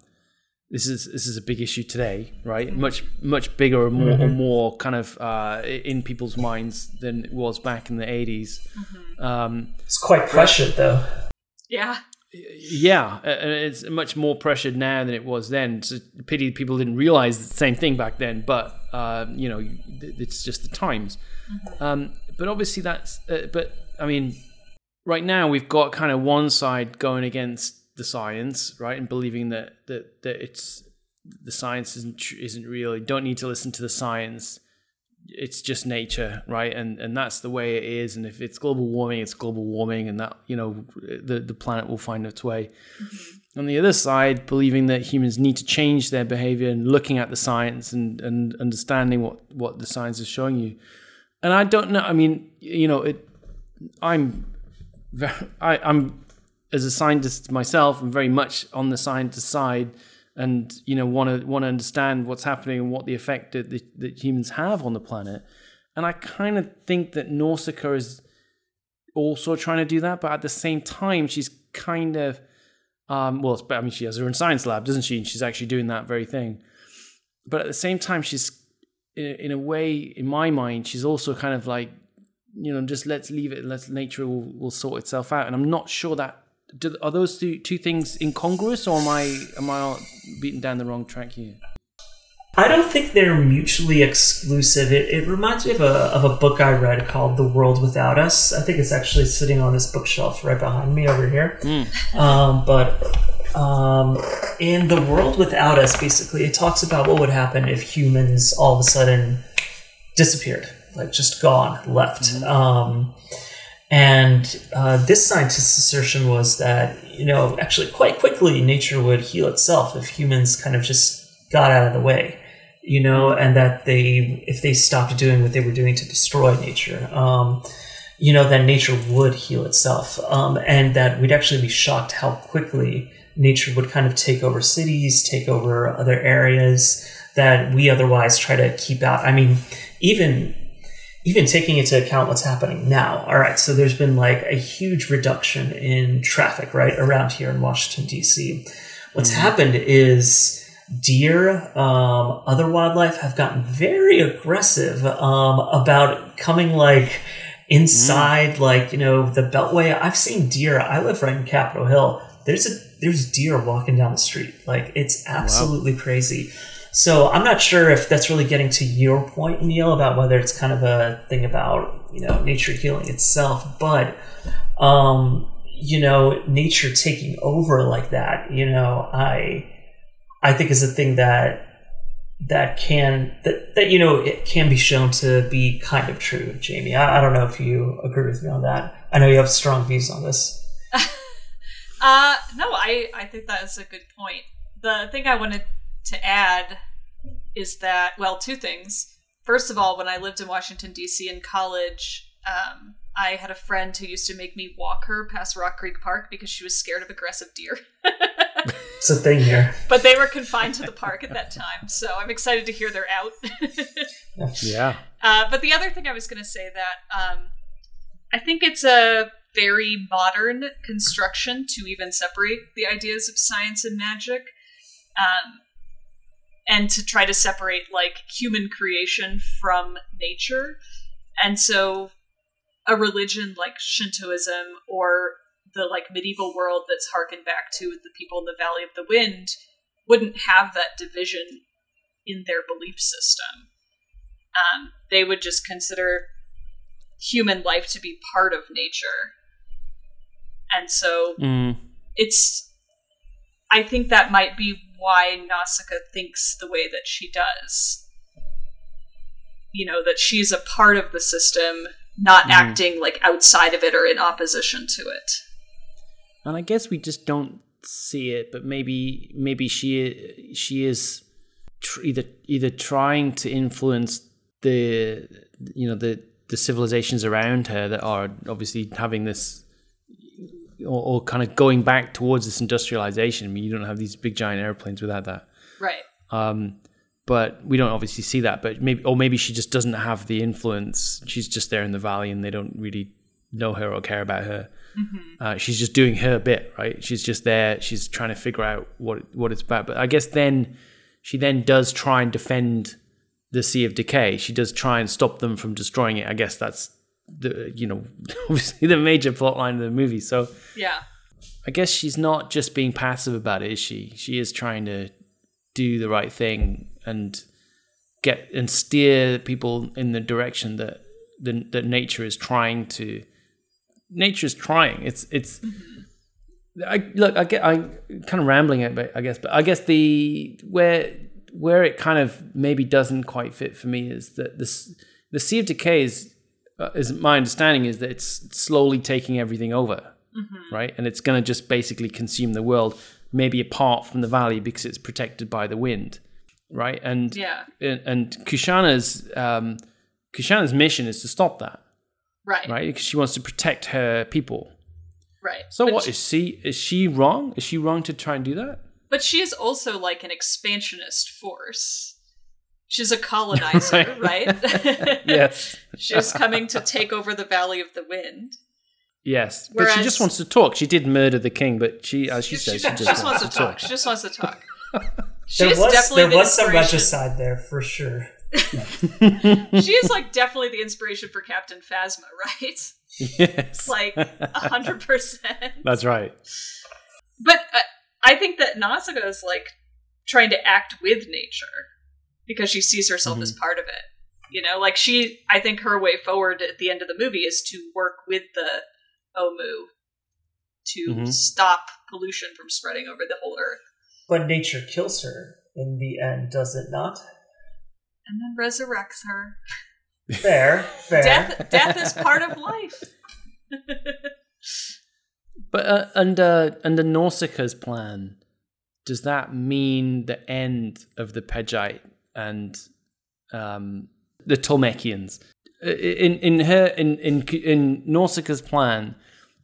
this is this is a big issue today, right? Much much bigger or more or more kind of uh, in people's minds than it was back in the 80s Um, It's quite prescient though. Yeah. yeah, uh, and it's much more pressured now than it was then. It's a pity people didn't realize the same thing back then, but uh, you know, it's just the times. Um, but obviously, that's. Uh, but I mean, right now we've got kind of one side going against the science, right, and believing that that that it's the science isn't isn't real. You don't need to listen to the science. It's just nature, right? And and that's the way it is. And if it's global warming, it's global warming, and that you know the the planet will find its way. Mm-hmm. On the other side, believing that humans need to change their behavior and looking at the science and and understanding what what the science is showing you. And I don't know. I mean, you know, it. I'm very, I, I'm as a scientist myself, I'm very much on the scientist side, and you know want to want to understand what's happening and what the effect that, that, that humans have on the planet. And I kind of think that Nausicaa is also trying to do that, but at the same time, she's kind of um, well, I mean, she has her own science lab, doesn't she? And she's actually doing that very thing. But at the same time, she's in a way, in my mind, she's also kind of like, you know, just let's leave it, let's nature will, will sort itself out. And I'm not sure that do, are those two two things incongruous, or am I am I beating down the wrong track here? I don't think they're mutually exclusive. It, it reminds me of a, of a book I read called The World Without Us. I think it's actually sitting on this bookshelf right behind me over here. Um, but um, in The World Without Us, basically, it talks about what would happen if humans all of a sudden disappeared, like just gone, left. Um, and uh, this scientist's assertion was that, you know, actually quite quickly nature would heal itself if humans kind of just got out of the way, you know, and that they, if they stopped doing what they were doing to destroy nature, um, you know, then nature would heal itself. Um, and that we'd actually be shocked how quickly nature would kind of take over cities, take over other areas that we otherwise try to keep out. I mean, even even taking into account what's happening now. All right, so there's been like a huge reduction in traffic right around here in Washington D.C. What's happened is deer, um, other wildlife have gotten very aggressive um, about coming like inside, mm. like you know, the Beltway. I've seen deer. I live right in Capitol Hill. There's a there's deer walking down the street. Like it's absolutely wow. crazy. So I'm not sure if that's really getting to your point, Neil, about whether it's kind of a thing about you know nature healing itself, but um, you know, nature taking over like that. You know, I I think is a thing that that can that that you know it can be shown to be kind of true, Jamie. I, I don't know if you agree with me on that. I know you have strong views on this. uh no, I I think that is a good point. The thing I wanted to add is that well, two things. First of all, when I lived in Washington D.C. in college, um, I had a friend who used to make me walk her past Rock Creek Park because she was scared of aggressive deer. it's a thing here. But they were confined to the park at that time, so I'm excited to hear they're out. yeah. Uh, but the other thing I was going to say that um, I think it's a very modern construction to even separate the ideas of science and magic. Um, and to try to separate like human creation from nature. And so a religion like Shintoism or the like medieval world that's harkened back to the people in the Valley of the Wind wouldn't have that division in their belief system. Um, they would just consider human life to be part of nature. And so mm. it's I think that might be why Nausicaa thinks the way that she does. You know, that she's a part of the system not mm. acting like outside of it or in opposition to it. And I guess we just don't see it, but maybe maybe she she is tr- either either trying to influence the you know the the civilizations around her that are obviously having this or, or, kind of going back towards this industrialization. I mean, you don't have these big giant airplanes without that, right? Um, but we don't obviously see that. But maybe, or maybe she just doesn't have the influence. She's just there in the valley, and they don't really know her or care about her. Mm-hmm. Uh, she's just doing her bit, right? She's just there. She's trying to figure out what what it's about. But I guess then she then does try and defend the Sea of Decay. She does try and stop them from destroying it. I guess that's the you know obviously the major plot line of the movie. So yeah, I guess she's not just being passive about it, is she? She is trying to do the right thing and get and steer people in the direction that the, that nature is trying to nature is trying it's it's mm-hmm. I look I get I kind of rambling it but I guess but I guess the where where it kind of maybe doesn't quite fit for me is that this the sea of decay is uh, is my understanding is that it's slowly taking everything over mm-hmm. right and it's going to just basically consume the world maybe apart from the valley because it's protected by the wind, right? And yeah, and, and Kushana's um, Kushana's mission is to stop that, right? Right, because she wants to protect her people, right? So but what she, is she? Is she wrong? Is she wrong to try and do that? But she is also like an expansionist force. She's a colonizer, right? right? yes. She's coming to take over the Valley of the Wind. Yes, Whereas, but she just wants to talk. She did murder the king, but she, as she, she says, she, she, just, wants, to talk. talk. She just wants to talk. there was there the was some regicide there for sure. she is like definitely the inspiration for Captain Phasma, right? Yes, like hundred percent. That's right. But uh, I think that Nausicaa is like trying to act with nature because she sees herself mm-hmm. as part of it. You know, like she, I think her way forward at the end of the movie is to work with the Ohmu to mm-hmm. stop pollution from spreading over the whole earth. But nature kills her in the end, does it not? And then resurrects her. Fair, fair. Death, death is part of life. but uh, under under Nausicaa's plan, does that mean the end of the Pejite and um, the Tolmekians? In in her in in in Nausicaa's plan,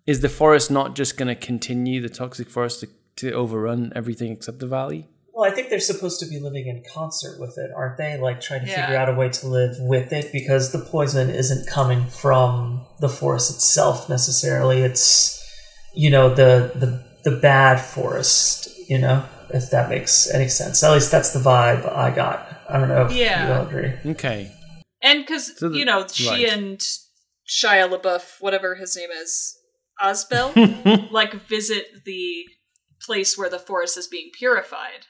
is the forest not just going to continue the toxic forest to, to overrun everything except the valley? Well, I think they're supposed to be living in concert with it, aren't they? Like trying to yeah. figure out a way to live with it because the poison isn't coming from the forest itself necessarily. It's you know the the the bad forest, you know. if that makes any sense. At least that's the vibe I got. I don't know if Yeah. you all agree. Okay. And because So you know she right. and Shia LaBeouf, whatever his name is, Asbel, like visit the place where the forest is being purified,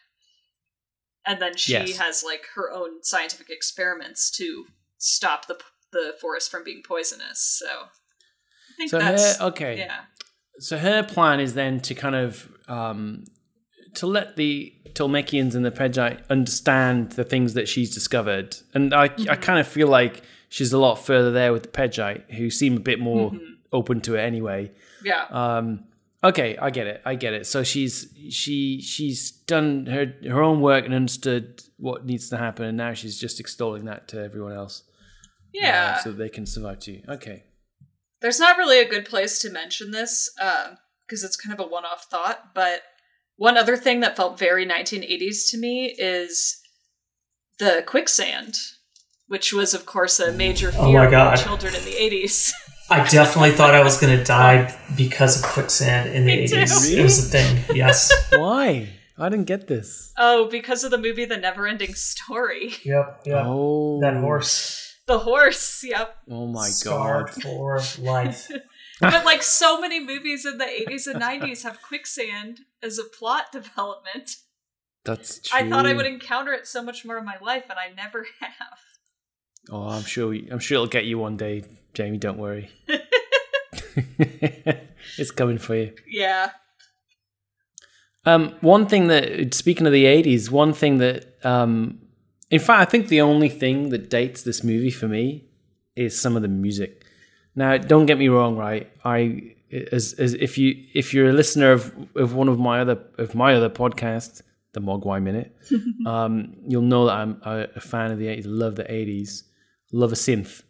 and then she Yes. has like her own scientific experiments to stop the the forest from being poisonous. So I think So that's her, okay. yeah, So her plan is then to kind of um, to let the Tolmekians and the Pejite understand the things that she's discovered, and I I kind of feel like she's a lot further there with the Pejite, who seem a bit more open to it anyway. yeah, Um, okay, I get it. I get it. So she's she she's done her her own work and understood what needs to happen, and now she's just extolling that to everyone else, uh, yeah. so they can survive too. Okay. There's not really a good place to mention this because it's kind of a one off thought, but one other thing that felt very 1980s to me is the quicksand, which was, of course, a major Oh fear my God. of children in the 80s. I definitely thought I was going to die because of quicksand in the Me too. 80s. It was a thing, yes. Why? I didn't get this. oh, because of the movie The Neverending Story. Yep, yep. Oh, That horse. The horse, yep. Oh my scarred god. for life. But like so many movies in the 80s and 90s have quicksand as a plot development. That's true. I thought I would encounter it so much more in my life, and I never have. Oh, I'm sure. I'm sure it'll get you one day, Jamie. Don't worry. it's coming for you. Yeah. Um, one thing that, speaking of the '80s, one thing that, um, in fact, I think the only thing that dates this movie for me is some of the music. Now, don't get me wrong, right? I, as, as if you if you're a listener of, of one of my other of my other podcasts, the Mogwai Minute, um, you'll know that I'm a, a fan of the '80s. Love the '80s. Love a synth.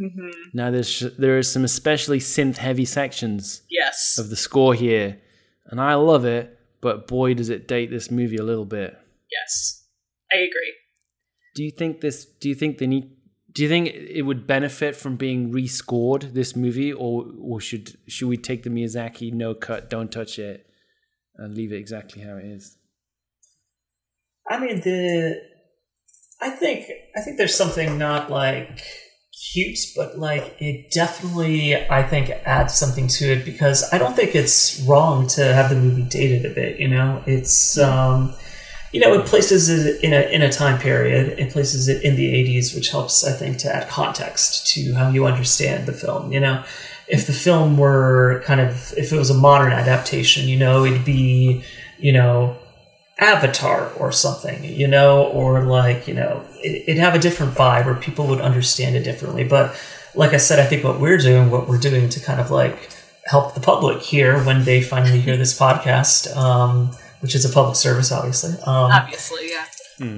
Mm-hmm. Now, there's there are some especially synth heavy sections Yes. of the score here, and I love it. But boy, does it date this movie a little bit. Yes. I agree. Do you think this? Do you think they need? Do you think it would benefit from being rescored this movie, or or should should we take the Miyazaki no cut, don't touch it, and leave it exactly how it is? I mean the I think I think there's something not like cute, but like it definitely I think adds something to it because I don't think it's wrong to have the movie dated a bit, you know? It's um you know, it places it in a in a time period. It places it in the '80s, which helps, I think, to add context to how you understand the film. You know, if the film were kind of if it was a modern adaptation, you know, it'd be, you know, Avatar or something, you know, or like, you know, it, it'd have a different vibe where people would understand it differently. But like I said, I think what we're doing, what we're doing to kind of like help the public here when they finally hear this podcast, um, which is a public service, obviously, um, Obviously, yeah.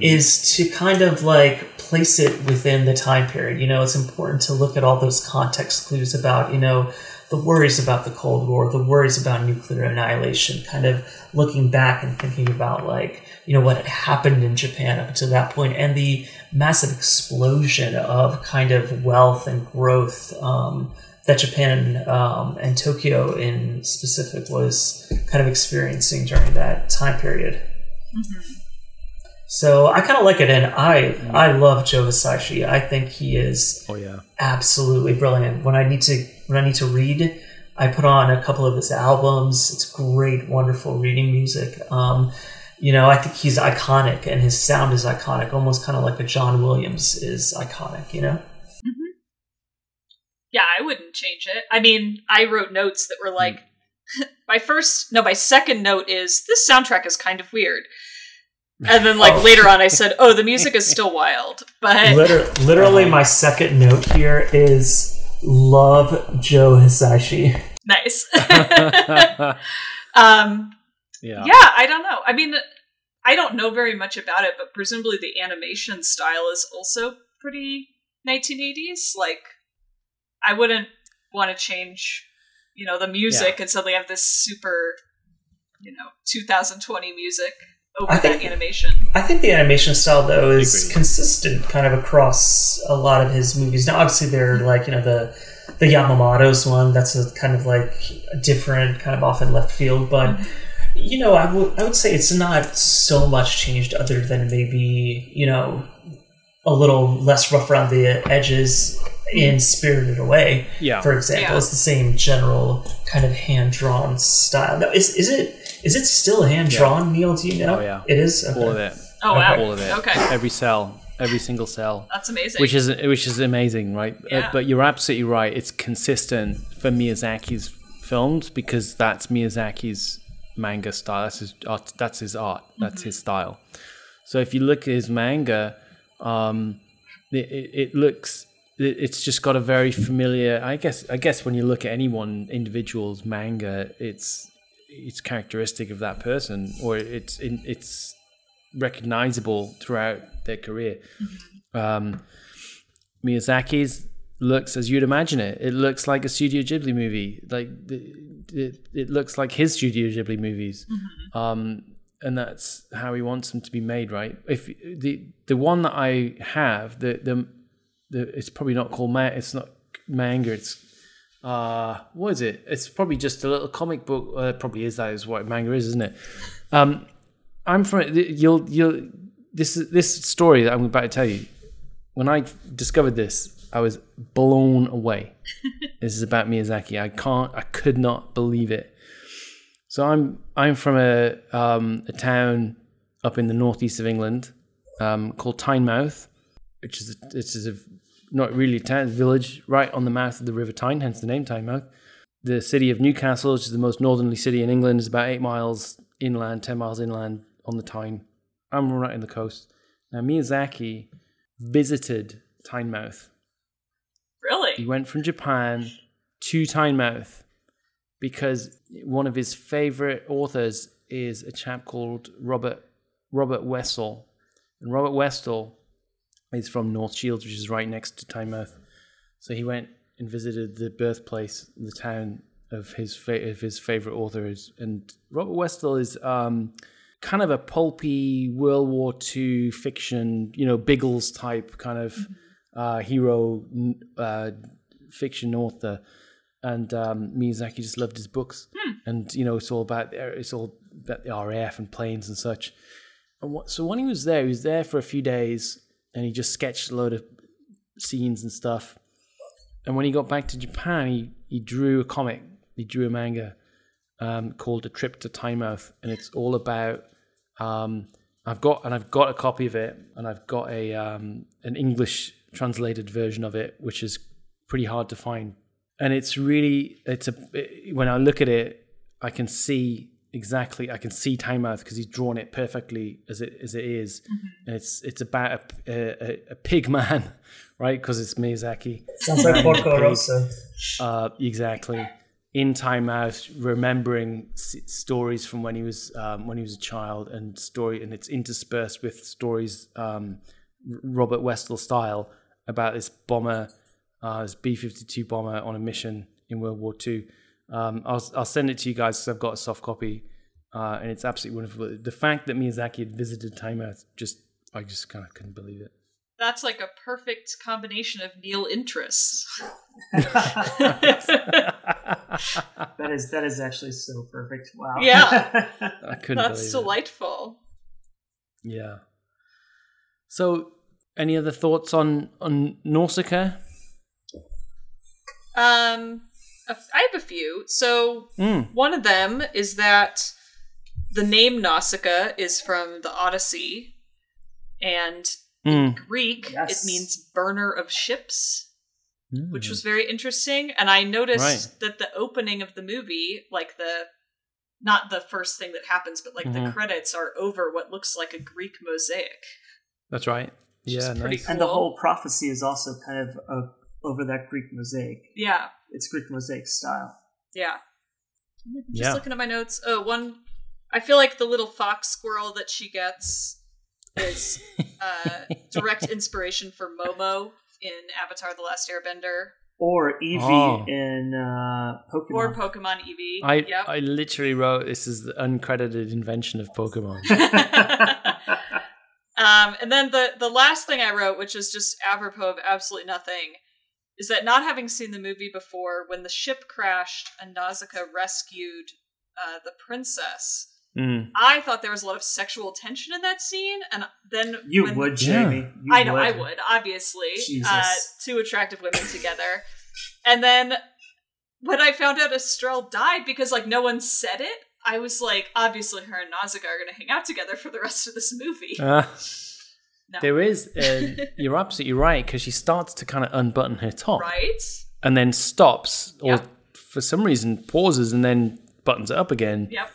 is to kind of like place it within the time period. You know, it's important to look at all those context clues about, you know, the worries about the Cold War, the worries about nuclear annihilation, kind of looking back and thinking about like, you know, what had happened in Japan up to that point and the massive explosion of kind of wealth and growth um, that Japan um, and Tokyo in specific was kind of experiencing during that time period. So I kind of like it, and I I love Joe Hisaishi. I think he is Oh yeah, absolutely brilliant. When I need to when I need to read, I put on a couple of his albums. It's great, wonderful reading music. Um, you know, I think he's iconic, and his sound is iconic, almost kind of like a John Williams is iconic. You know, Yeah, I wouldn't change it. I mean, I wrote notes that were like, my first, no, my second note is this soundtrack is kind of weird. And then, like, Oh. later on, I said, oh, the music is still wild. But Liter- literally, my second note here is love Joe Hisaishi. nice. um, yeah, yeah, I don't know. I mean, I don't know very much about it, but presumably the animation style is also pretty 1980s. Like, I wouldn't want to change, you know, the music and suddenly have this super, you know, 2020 music over I that think- animation. I think the animation style though is consistent kind of across a lot of his movies. Now obviously they're like, you know, the the Yamamoto's one, that's a kind of like a different kind of off in left field, but mm-hmm. You know, I would I would say it's not so much changed, other than maybe you know a little less rough around the edges in Spirited Away. Yeah. for example, Yeah. it's the same general kind of hand drawn style. Now, is is it is it still hand drawn, Neil? Do you know? Oh, yeah. it is. all of it, Oh wow. all of it, Okay. every cell, every single cell. That's amazing. which is which is amazing, right? Uh, Yeah. but you're absolutely right. It's consistent for Miyazaki's films because that's Miyazaki's manga style. That's his art. That's his art. That's his style. So if you look at his manga, um, it, it, looks. It's just got a very familiar. I guess. I guess when you look at any one individual's manga, it's it's characteristic of that person, or it's in, it's recognizable throughout their career. Um, Miyazaki's looks as you'd imagine it. It looks like a Studio Ghibli movie. Like the, it, it looks like his Studio Ghibli movies. Um, and that's how he wants them to be made, right? If the the one that I have, the the, the it's probably not called ma- it's not manga. It's uh what is it? It's probably just a little comic book. Uh, it probably is that is what manga is, isn't it? Um, I'm from you'll you'll this this story that I'm about to tell you. When I discovered this, I was blown away. this is about Miyazaki. I can't. I could not believe it. So I'm I'm from a um, a town up in the northeast of England um, called Tynemouth, which is a, which is a not really a town, a village right on the mouth of the River Tyne, hence the name Tynemouth. The city of Newcastle, which is the most northerly city in England, is about eight miles inland, ten miles inland on the Tyne. I'm right in the coast. Now Miyazaki visited Tynemouth. really? He went from Japan to Tynemouth because one of his favorite authors is a chap called Robert Robert Westall, and Robert Westall is from North Shields, which is right next to Tynemouth. So he went and visited the birthplace, the town of his fa- of his favorite authors, and Robert Westall is um, kind of a pulpy World War II fiction, you know, Biggles type kind of uh, hero uh, fiction author, and um, Miyazaki just loved his books, and you know, it's all about it's all about the RAF and planes and such. And what, so when he was there, he was there for a few days, and he just sketched a load of scenes and stuff. And when he got back to Japan, he, he drew a comic, he drew a manga um, called A Trip to Tynemouth, and it's all about. Um, I've got and I've got a copy of it, and I've got a um, an English translated version of it, which is pretty hard to find. And it's really it's a when I look at it, I can see exactly I can see Tynemouth because he's drawn it perfectly as it as it is. and it's it's about a a, a pig man, right? Because it's Miyazaki. Sounds like Porco Rosso. Uh, exactly. In Tynemouth, remembering s- stories from when he was um, when he was a child, and story, and it's interspersed with stories um, Robert Westall style about this bomber, uh, this B fifty two bomber on a mission in World War Two. Um, I'll I'll send it to you guys because I've got a soft copy, uh, and it's absolutely wonderful. The fact that Miyazaki had visited Tynemouth, just I just kind of couldn't believe it. That's like a perfect combination of Neil interests. That is that is actually so perfect. Wow. Yeah. I couldn't That's believe it. delightful. Yeah. So, any other thoughts on on Nausicaa? Um, I have a few. So Mm. one of them is that the name Nausicaa is from the Odyssey, and Mm. Greek Yes. it means burner of ships. which Mm. was very interesting. And I noticed Right. that the opening of the movie, like the not the first thing that happens, but like the Mhm. credits are over what looks like a Greek mosaic. That's right. Yeah, nice. cool. And the whole prophecy is also kind of uh, over that Greek mosaic. Yeah, It's Greek mosaic style. yeah. I'm Just Yeah. looking at my notes. Oh, one. I feel like the little fox squirrel that she gets is uh, direct inspiration for Momo in Avatar: The Last Airbender Or Eevee Oh. in uh, Pokemon. or Pokemon Eevee. I yep. I literally wrote this is the uncredited invention of Pokemon. um, and then the the last thing I wrote, which is just apropos of absolutely nothing, is that not having seen the movie before, when the ship crashed and Nausicaa rescued uh, the princess, Mm. I thought there was a lot of sexual tension in that scene, and then You when- would, Jamie. You I know I would, obviously. Jesus. Uh, two attractive women together. And then when I found out Estrelle died because like no one said it, I was like, obviously her and Nausicaa are gonna hang out together for the rest of this movie. Uh, No. There is, uh, you're absolutely right, because she starts to kind of unbutton her top right? and then stops, or Yep. for some reason pauses and then buttons it up again. Yep.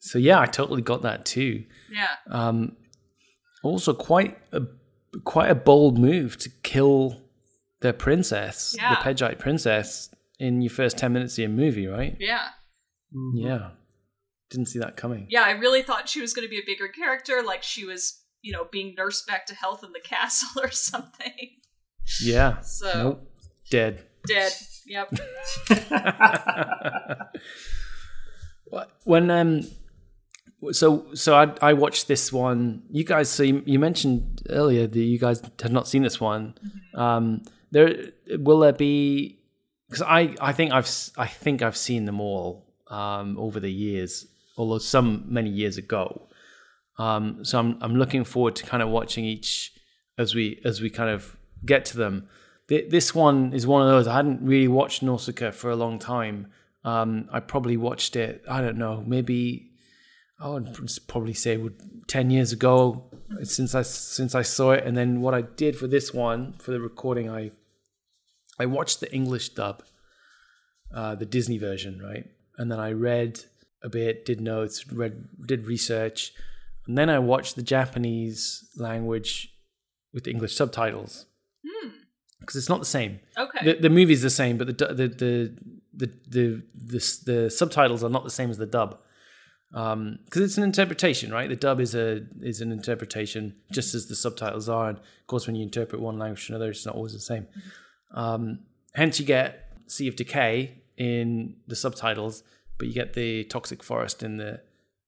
So, yeah, I totally got that too. Yeah. Um, also, quite a quite a bold move to kill the princess, Yeah. the Pejite princess, in your first ten minutes of your movie, right? Yeah. Yeah, didn't see that coming. Yeah, I really thought she was gonna be a bigger character, like she was, you know, being nursed back to health in the castle or something. Yeah, So nope, dead. dead. Yep. when um, so so I I watched this one. You guys, so you, you mentioned earlier that you guys had not seen this one. Um, there will there be because I I think I've i think I've seen them all um over the years, although some many years ago. Um, so I'm I'm looking forward to kind of watching each as we as we kind of get to them. Th- This one is one of those I hadn't really watched Nausicaa for a long time. Um, I probably watched it. I don't know, maybe I would probably say would ten years ago since I since I saw it. And then what I did for this one for the recording, I I watched the English dub, uh, the Disney version, right? And then I read a bit, did notes, read, did research, and then I watched the Japanese language with English subtitles Hmm. because it's not the same. Okay. The, the movie's the same, but the the the the the the, the subtitles are not the same as the dub. Because it's an interpretation, right? The dub is a is an interpretation, just as the subtitles are. And of course, when you interpret one language to another, it's not always the same. Um, hence, you get Sea of Decay in the subtitles, but you get the Toxic Forest in the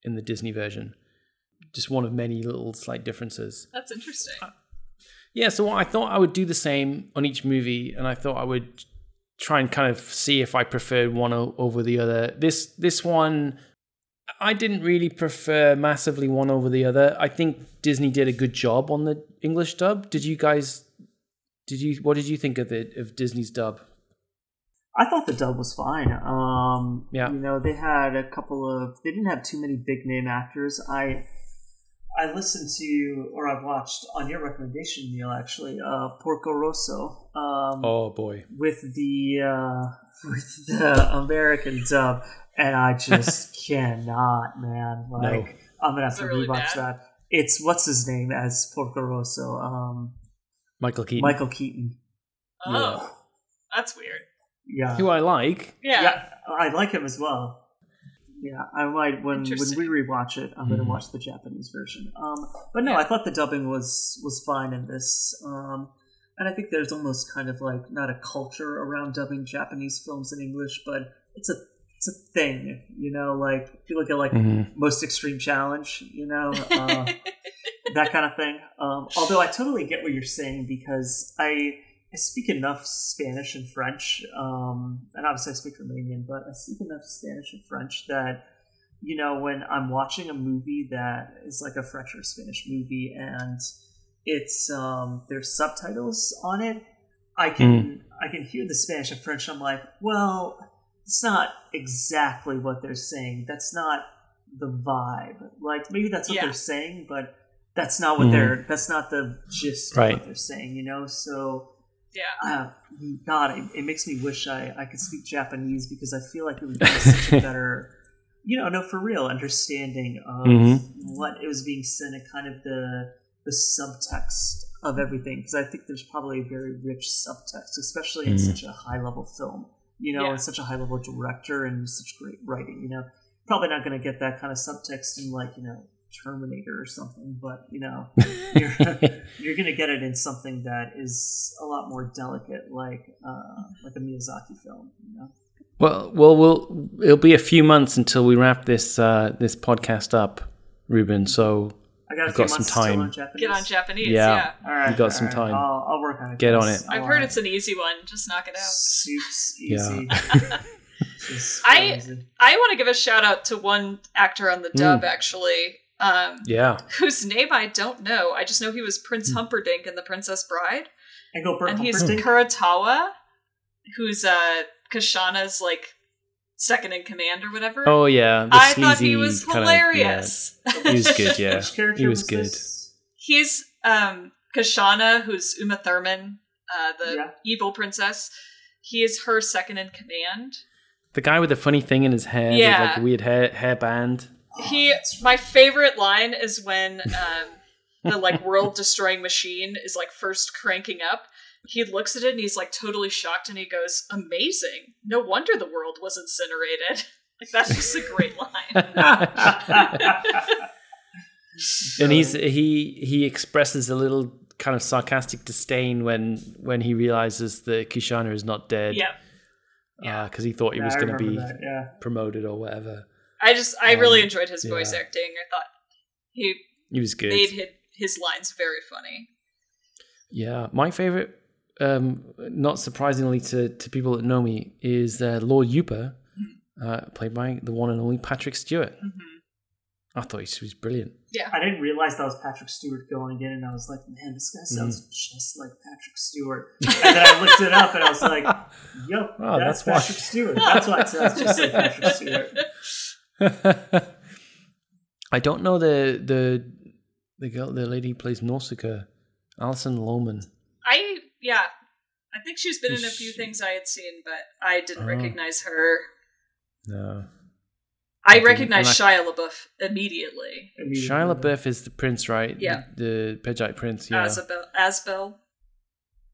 in the Disney version. Just one of many little slight differences. That's interesting. Yeah, so I thought I would do the same on each movie, and I thought I would try and kind of see if I preferred one o- over the other. This this one, I didn't really prefer massively one over the other. I think Disney did a good job on the English dub. Did you guys? Did you? What did you think of the of Disney's dub? I thought the dub was fine. Um, Yeah. you know, they had a couple of. They didn't have too many big name actors. I I listened to, or I've watched on your recommendation, Neil. Actually, uh, Porco Rosso. Um, Oh boy, with the uh, with the American dub, and I just cannot, man. Like I'm gonna have to really rewatch bad? that. It's what's his name as Porco Rosso? Um, Michael Keaton, Michael Keaton. Oh, that's weird. Yeah, who I like. Yeah. yeah, I like him as well. Yeah, I might when when Interesting. we rewatch it. I'm gonna Mhm. watch the Japanese version. Um, but no, Yeah. I thought the dubbing was was fine in this. Um, and I think there's almost kind of like not a culture around dubbing Japanese films in English, but it's a it's a thing. You know, like if you look at like Mhm. most extreme challenge. You know. Uh, that kind of thing. Um, although I totally get what you're saying because I I speak enough Spanish and French, um, and obviously I speak Romanian, but I speak enough Spanish and French that you know when I'm watching a movie that is like a French or Spanish movie and it's um, there's subtitles on it, I can I can hear the Spanish and French. I'm like, well, it's not exactly what they're saying. That's not the vibe. Like maybe that's what Yeah. they're saying, but that's not what Mhm. they're. That's not the gist of Right. what they're saying. You know, so. Yeah. Uh, God, it, it makes me wish I, I could speak Japanese because I feel like it would give us such a better, you know, no, for real, understanding of Mhm. what it was being said and kind of the the subtext of everything. Because I think there's probably a very rich subtext, especially in Mhm. such a high level film. You know, Yeah. and such a high level director and such great writing. You know, probably not going to get that kind of subtext in like you know Terminator or something, but you know you're, you're going to get it in something that is a lot more delicate, like uh, like a Miyazaki film. You know, Well, well, we'll it'll be a few months until we wrap this uh, this podcast up, Ruben. So I got a You've got some time. learn Japanese. Get on Japanese. Yeah. Yeah. All right, You got all some right. time. I'll, I'll work on it. Get on it. I've heard it's an easy one. Just knock it out. Soup's easy. is I- I want to give a shout out to one actor on the dub, actually, um, Yeah. whose name I don't know. I just know he was Prince Humperdinck in The Princess Bride, Engelbert and he's Kurotowa, who's uh, Kushana's like second in command or whatever. Oh yeah. The I thought he sleazy was kinda- hilarious. yeah. He was good. Yeah. Which character He was good. this? He's um, Kashana, who's Uma Thurman, uh, the Yeah. evil princess. He is her second in command. The guy with the funny thing in his hair, Yeah. like a weird hair hairband. He my favorite line is when um, the like world destroying machine is like first cranking up he looks at it and he's like totally shocked and he goes amazing no wonder the world was incinerated like that's just a great line and he's he he expresses a little kind of sarcastic disdain when when he realizes that Kushana is not dead. yeah Yeah. because he thought he Yeah, was going to be that, yeah. promoted or whatever. I just i really Um, enjoyed his voice yeah. acting i thought he He was good. made his, his lines very funny Yeah, my favorite, um, not surprisingly to, to people that know me, is uh, Lord Yupa, uh, played by the one and only Patrick Stewart. hmm I thought he was brilliant. Yeah, I didn't realize that was Patrick Stewart going in, and I was like, man, this guy sounds Mm. just like Patrick Stewart. And then I looked it up, and I was like, yep, Oh, that's, that's why. Patrick Stewart. That's why it sounds just like Patrick Stewart. I don't know the the the girl, the lady who plays Nausicaa, Alison Lohman. i yeah i think she's been in a few she- things i had seen but i didn't Oh. recognize her No, I didn't- recognize and Shia LaBeouf immediately. Immediately. Shia LaBeouf is the prince, right? Yeah. the, the Pejite prince. Yeah, Asbel. Asbel.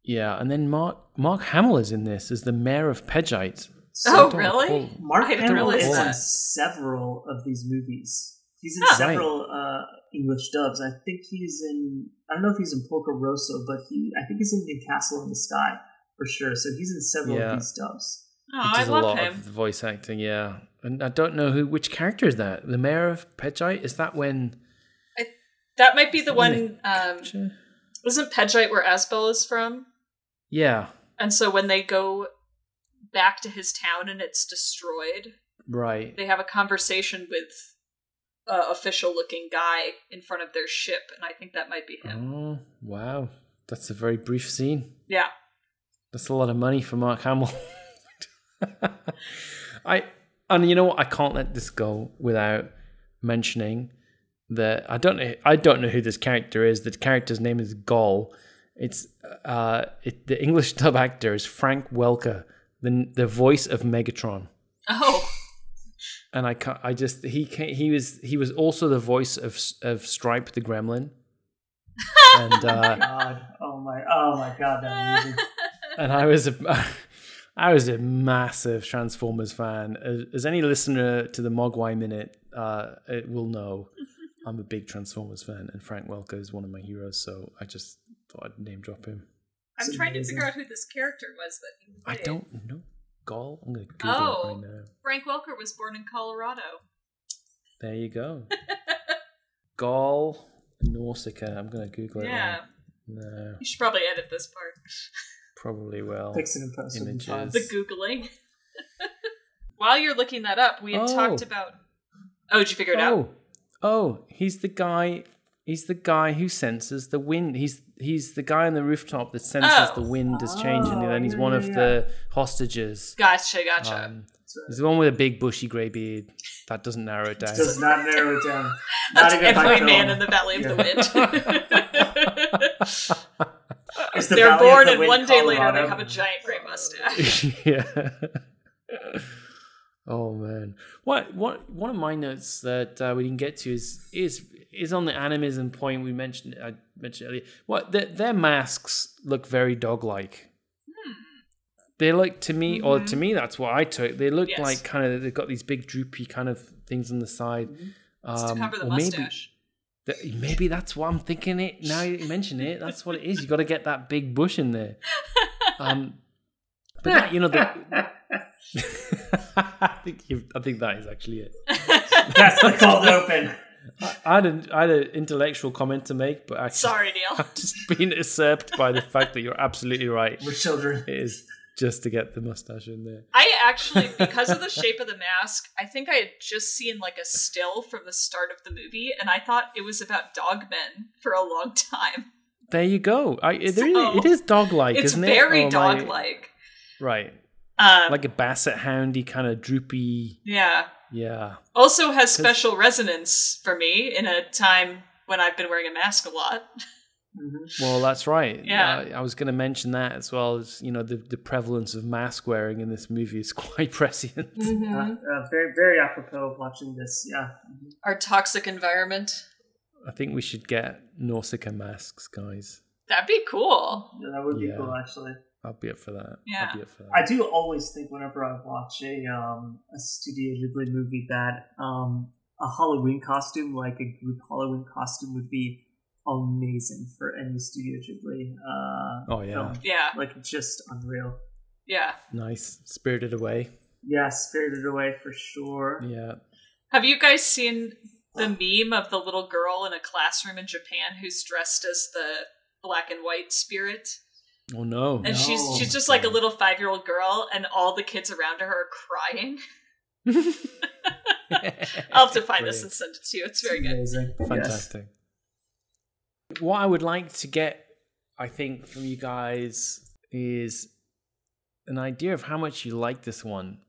yeah. And then Mark Mark Hamill is in this as the mayor of Pejite. So Oh, don't really? recall- Mark I didn't Hamill realize is in several of these movies. He's in Huh. several uh, English dubs. I think he's in. I don't know if he's in Porco Rosso, but he. I think he's in The Castle in the Sky for sure. So he's in several Yeah. of these dubs. Oh, He I does a love lot him. of voice acting, yeah. And I don't know who which character is that. The mayor of Pejite is that when? That might be the when one. um, wasn't Pejite where Asbel is from? yeah, And so when they go back to his town and it's destroyed, right. they have a conversation with a official-looking guy in front of their ship, and I think that might be him. Oh wow, that's a very brief scene. Yeah. That's a lot of money for Mark Hamill. I and you know what? I can't let this go without mentioning that I don't know. I don't know who this character is. The character's name is Gol. It's uh, it, the English dub actor is Frank Welker, the the voice of Megatron. Oh, And I can't. I just he can he was he was also the voice of of Stripe the Gremlin. and uh, God, oh my, oh my God, that movie. and I was a, I was a massive Transformers fan. As, as any listener to the Mogwai Minute uh, it will know, I'm a big Transformers fan, and Frank Welker is one of my heroes. So I just thought I'd name drop him. I'm It's trying to figure out who this character was that he I don't know. Gall. I'm gonna Google Oh. it right now. Frank Welker was born in Colorado. There you go. Gall Nausicaa. I'm gonna Google it. Yeah. now. No, You should probably edit this part. probably will. Fix it in post. it'll be fine. Images. The Googling. While you're looking that up, we had Oh. talked about. Oh, did you figure it out? Oh, oh, he's the guy. He's the guy who senses the wind. He's he's the guy on the rooftop that senses Oh. the wind is changing, Oh, and he's yeah, one of yeah. the hostages. Gotcha, gotcha. Um, That's right. he's the one with a big bushy grey beard. That doesn't narrow it down. Does not narrow it down. That's not even by every film. man in the Valley of the Wind. It's the They're Valley of born, the and Wind, one day later they have a giant gray mustache. yeah. oh man, what what one of my notes that uh, we didn't get to is is is on the animism point we mentioned. I mentioned earlier. What their, their masks look very dog like. They look to me, or to me, that's what I took. They look Yes. like kind of they've got these big droopy kind of things on the side. It's to Um, cover the or maybe- mustache. Maybe that's what I'm thinking. It now you mention it. That's what it is. You got to get that big bush in there. Um, but that, you know, the, I think you I think that is actually it. That's the cold open. I had an I had an intellectual comment to make, but actually, Sorry, Neil. I've just been usurped by the fact that you're absolutely right. We're children. It is just to get the mustache in there. I actually, because of the shape of the mask, I think I had just seen like a still from the start of the movie, and I thought it was about dogmen for a long time. There you go. I, it, So- really, it is dog-like, it's isn't it? very Or am dog-like. Right. Um, Like a basset houndy kind of droopy. yeah. Yeah. Also has special resonance for me in a time when I've been wearing a mask a lot. Mhm. Well, that's right. Yeah. Uh, I was going to mention that as well as, you know, the, the prevalence of mask wearing in this movie is quite prescient. Mm-hmm. Uh, uh, very, very apropos of watching this. Yeah. Mhm. Our toxic environment. I think we should get Nausicaa masks, guys. That'd be cool. Yeah, that would be Yeah. cool, actually. I'll be up for that. Yeah. I'll be up for that. I do always think whenever I watch a um a Studio Ghibli movie that um a Halloween costume, like a group Halloween costume, would be amazing for any Studio Ghibli. Uh, Oh, yeah. film. Yeah. like just unreal. Yeah. nice. Spirited Away. Yeah, Spirited Away for sure. Yeah. Have you guys seen the meme of the little girl in a classroom in Japan who's dressed as the black and white spirit? Oh, no. And she's No. she's just like a little five year old girl, and all the kids around her are crying. I'll have to find this and send it to you. It's very good. Amazing. Yes. Fantastic. What I would like to get, I think, from you guys is an idea of how much you like this one.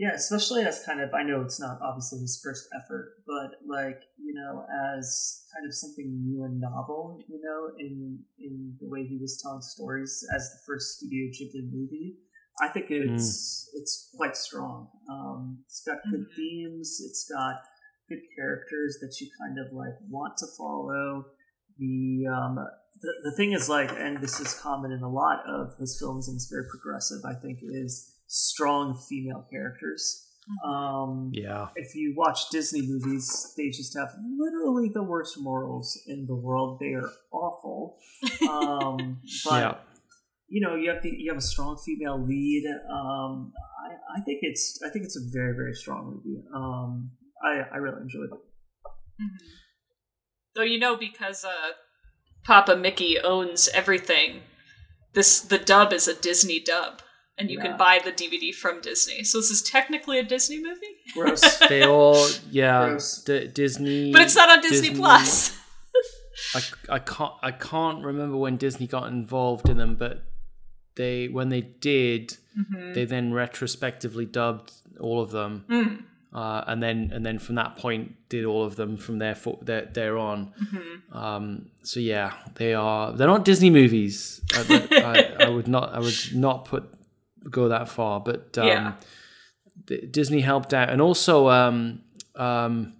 Yeah, especially as kind of I know it's not obviously his first effort, but like you know, as kind of something new and novel, you know, in in the way he was telling stories as the first Studio Ghibli movie, I think it's it's quite strong. Um, it's got good Mhm. themes. It's got good characters that you kind of like want to follow. The um, the, the thing is like, and this is common in a lot of his films, and it's very progressive. I think is strong female characters. Um, Yeah. if you watch Disney movies, they just have literally the worst morals in the world. They are awful. Um, but yeah. you know, you have the you have a strong female lead. Um, I, I think it's I think it's a very very strong movie. Um, I I really enjoyed it. Mhm. Though you know, because uh, Papa Mickey owns everything, this the dub is a Disney dub, and you Yeah. can buy the DVD from Disney. So this is technically a Disney movie, Gross. They all, yeah. Gross. D- Disney. but it's not on Disney, Plus. I, I can't I can't remember when Disney got involved in them, but they when they did, Mhm. they then retrospectively dubbed all of them, Mm. uh, and then and then from that point did all of them from there for there, there on. Mhm. Um, so yeah, they are they're not Disney movies. I, I, I would not I would not put go that far, but um, Yeah. Disney helped out, and also um, um,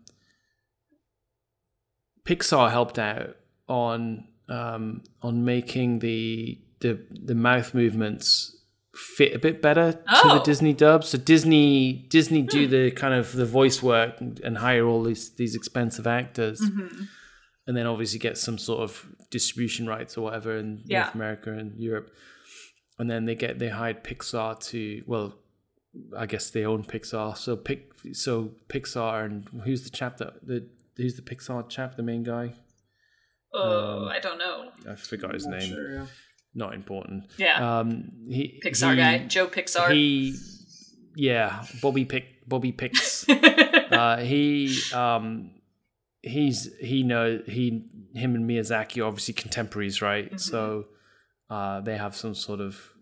Pixar helped out on um, on making the the the mouth movements fit a bit better to the Oh. Disney dub. So Disney Disney do the kind of the voice work and, and hire all these these expensive actors, Mhm. and then obviously get some sort of distribution rights or whatever in Yeah. North America and Europe. And then they get they hired Pixar to well, I guess they own Pixar. So pick so Pixar and who's the chap that the who's the Pixar chap, the main guy? Oh, Um, I don't know. I forgot his Not name. sure, yeah. Not important. Yeah, Um, he Pixar he- guy, Joe Pixar. He, yeah, Bobby Pick, Bobby Picks. uh, he, um, he's he know he him and Miyazaki are obviously contemporaries, right? Mhm. So, uh, they have some sort of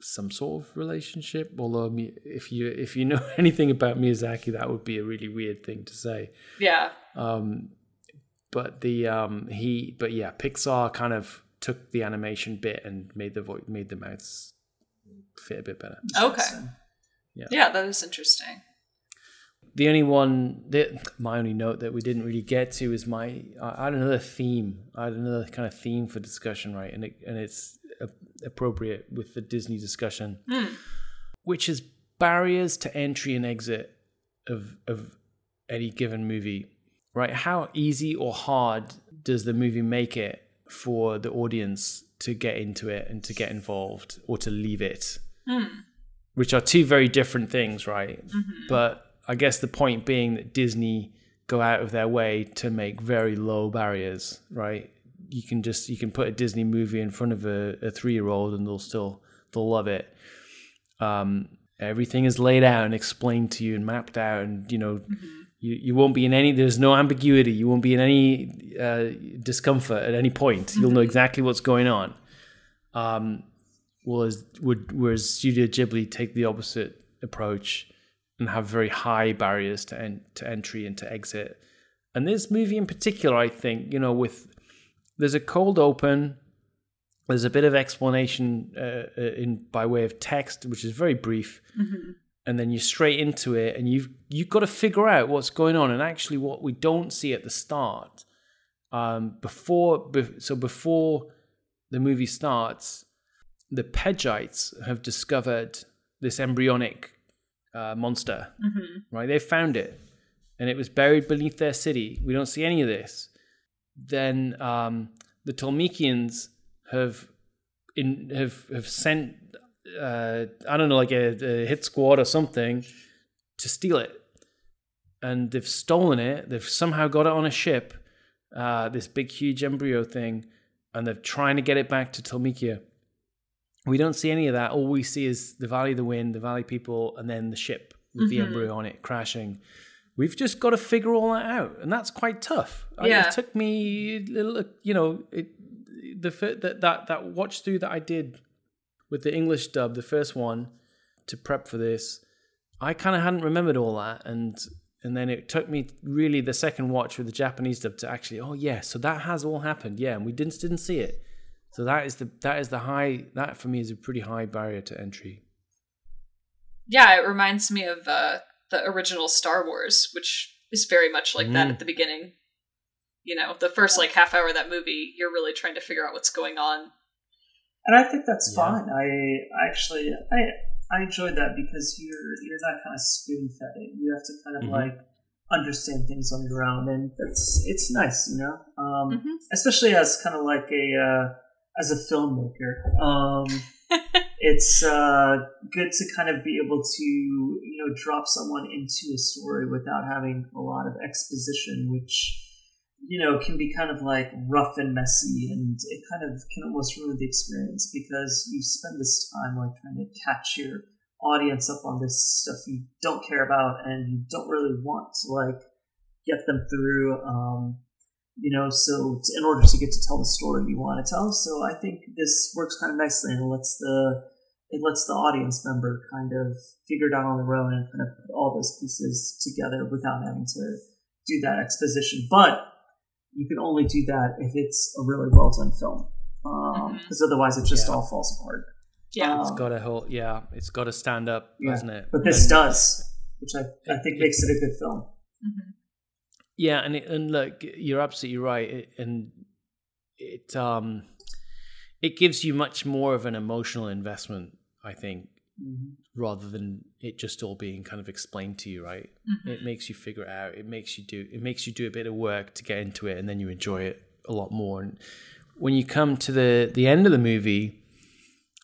some sort of relationship. Although, if you if you know anything about Miyazaki, that would be a really weird thing to say. yeah, Um, but the um, he, but yeah, Pixar kind of took the animation bit and made the vo- made the mouths fit a bit better. Okay. Yeah. yeah, that is interesting. The only one that my only note that we didn't really get to is my I had another theme. I had another kind of theme for discussion, right? And it, and it's a, appropriate with the Disney discussion, Hmm. which is barriers to entry and exit of of any given movie, right? How easy or hard does the movie make it for the audience to get into it and to get involved or to leave it? Hmm. Which are two very different things, right? Mhm. But I guess the point being that Disney go out of their way to make very low barriers, right? You can just you can put a Disney movie in front of a, a three year old and they'll still they'll love it. Um, everything is laid out and explained to you and mapped out, and you know. You, you won't be in any there's no ambiguity you won't be in any uh, discomfort at any point you'll know exactly what's going on um, was would whereas Studio Ghibli take the opposite approach and have very high barriers to en- to entry and to exit. And this movie in particular, I think, you know, with there's a cold open, there's a bit of explanation uh, uh, in by way of text, which is very brief, and then you're straight into it, and you've you've got to figure out what's going on. And actually, what we don't see at the start, um, before be- so before the movie starts, the Pejites have discovered this embryonic uh, monster. Right, they found it, and it was buried beneath their city. We don't see any of this. Then um, the Tolmekians have in have have sent uh, I don't know like a, a hit squad or something to steal it, and they've stolen it. They've somehow got it on a ship, uh, this big huge embryo thing, and they're trying to get it back to Tolmekia. We don't see any of that. All we see is the Valley of the Wind, the Valley people, and then the ship with the mm-hmm. embryo on it crashing. We've just got to figure all that out, and that's quite tough. I- Yeah. it took me, a little, you know, it, the that that that watch through that I did with the English dub, the first one, to prep for this. I kind of hadn't remembered all that, and and then it took me really the second watch with the Japanese dub to actually, oh yeah, so that has all happened, yeah, and we didn't didn't see it. So that is the that is the high that for me is a pretty high barrier to entry. Yeah, it reminds me of uh, the original Star Wars, which is very much like that Mm. at the beginning. You know, the first like half hour of that movie, you're really trying to figure out what's going on. and I think that's Yeah. fine. I I actually I I enjoyed that because you're you're not kind of spoon fed it. You have to kind of Mhm. like understand things on your own, and that's it's nice, you know. Um, Mhm. Especially as kind of like a uh, as a filmmaker, um, it's uh, good to kind of be able to you know drop someone into a story without having a lot of exposition, which you know can be kind of like rough and messy, and it kind of can almost ruin the experience because you spend this time like trying to catch your audience up on this stuff you don't care about and you don't really want to like get them through um, you know so to, in order to get to tell the story you want to tell so i think this works kind of nicely and lets the it lets the audience member kind of figure it out on their own and kind of put all those pieces together without having to do that exposition but you can only do that if it's a really well done film because otherwise it just Yeah. all falls apart Yeah. It's Um, got to hold, yeah, it's got to stand up, yeah. doesn't it? but this And- does which i, I think It- makes it a good film Mhm. Yeah, and it, and look, you're absolutely right, it, and it um it gives you much more of an emotional investment, I think, Mhm. rather than it just all being kind of explained to you, right? Mhm. It makes you figure it out. It makes you do it makes you do a bit of work to get into it, and then you enjoy it a lot more. And when you come to the the end of the movie,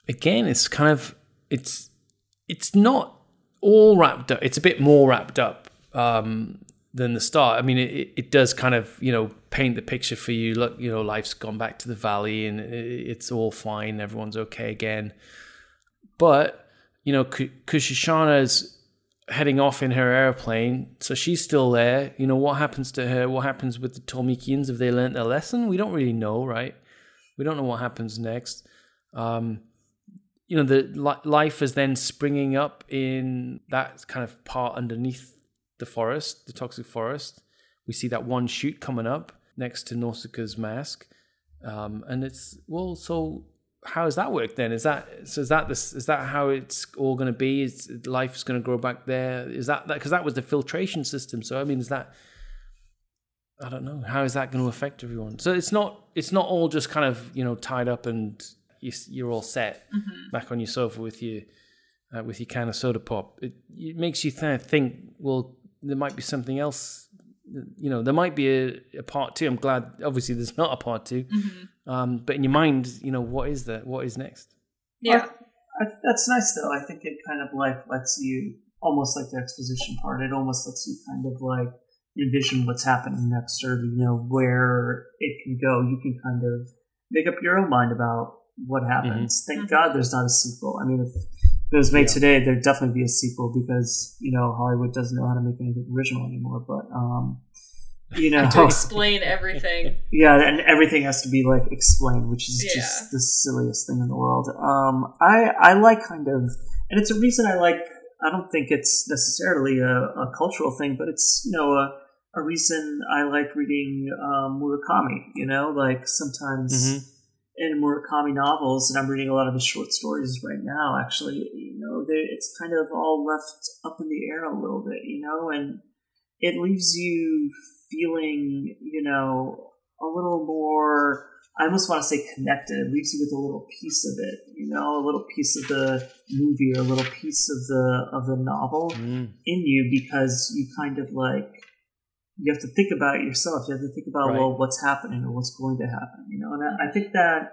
again, it's kind of it's it's not all wrapped up. It's a bit more wrapped up um, than the start. I mean, it, it- does kind of you know paint the picture for you. Look, you know, life's gone back to the valley, and it's all fine. Everyone's okay again. But you know, Ku- Kushishana's heading off in her airplane, so she's still there. You know, what happens to her? What happens with the Tolmekians? Have they learnt their lesson? We don't really know, right? We don't know what happens next. Um, you know, the li- life is then springing up in that kind of part underneath the forest, the toxic forest. We see that one shoot coming up next to Nausicaa's mask, um, and it's well. So how does that work then? Is that so? Is that this? Is that how it's all going to be? Is life's going to grow back there? Is that that because that was the filtration system? So I mean, is that I don't know. How is that going to affect everyone? So it's not it's not all just kind of you know tied up and you, you're all set back on your sofa with your uh, with your can of soda pop. It, it makes you th- think. Well, there might be something else. You know, there might be a, a part two. I'm glad. Obviously, there's not a part 2 Um, but in your mind, you know, what is that? What is next? Yeah. I, that's nice though. I think it kind of like lets you almost like the exposition part. It almost lets you kind of like envision what's happening next, or you know where it can go. You can kind of make up your own mind about what happens. Thank Mhm. God there's not a sequel. I mean, if it was made Yeah. today, there'd definitely be a sequel because you know Hollywood doesn't know how to make anything original anymore. But um, you know, to explain everything. yeah, and everything has to be like explained, which is Yeah. just the silliest thing in the world. Um, I I like kind of, and it's a reason I like. I don't think it's necessarily a, a cultural thing, but it's you know a a reason I like reading um, Murakami. You know, like sometimes Mhm. In Murakami novels, and I'm reading a lot of his short stories right now. Actually, you know, it's kind of all left up in the air a little bit. You know, and it leaves you feeling, you know, a little more. I almost want to say connected. It leaves you with a little piece of it, you know, a little piece of the movie or a little piece of the of the novel Mm. in you because you kind of like you have to think about it yourself. You have to think about Right. well, what's happening or what's going to happen, you know. And I, I think that,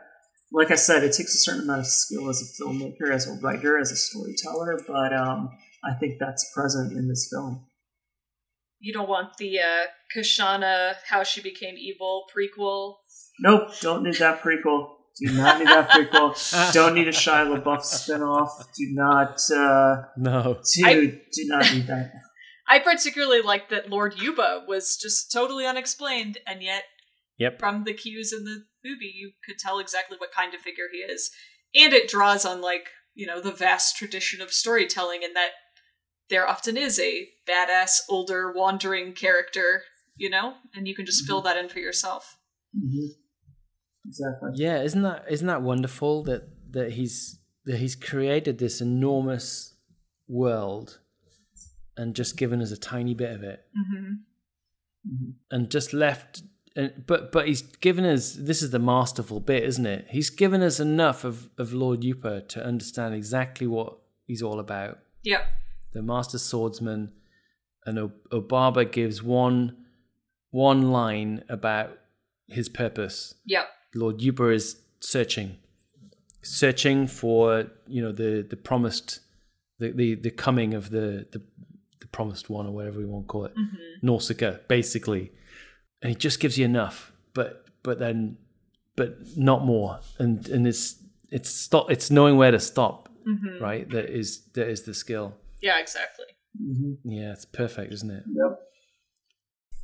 like I said, it takes a certain amount of skill as a filmmaker, as a writer, as a storyteller. But um, I think that's present in this film. You don't want the uh, Kushana How She Became Evil prequel. Nope, don't need that prequel. Do not need that prequel. don't need a Shia LaBeouf spinoff. Do not, uh, No. dude, I- do not need that. I particularly like that Lord Yupa was just totally unexplained, and yet Yep. from the cues in the movie, you could tell exactly what kind of figure he is. And it draws on, like, you know, the vast tradition of storytelling in that there often is a badass, older, wandering character, you know? And you can just fill that in for yourself. hmm Exactly. Yeah, isn't that isn't that wonderful that that he's that he's created this enormous world and just given us a tiny bit of it Mm-hmm. Mhm. and just left and, but but he's given us this is the masterful bit isn't it he's given us enough of of lord Yupa to understand exactly what he's all about Yep. the master swordsman and obaba gives one one line about his purpose Yep. Lord Yupa is searching, searching for you know the the promised, the the, the coming of the, the the promised one or whatever we want to call it, Mm-hmm. Nausicaa, basically, and it just gives you enough, but but then but not more, and and it's it's stop it's knowing where to stop, Mm-hmm. right? That is that is the skill. Yeah, exactly. hmm Yeah, it's perfect, isn't it? Yep.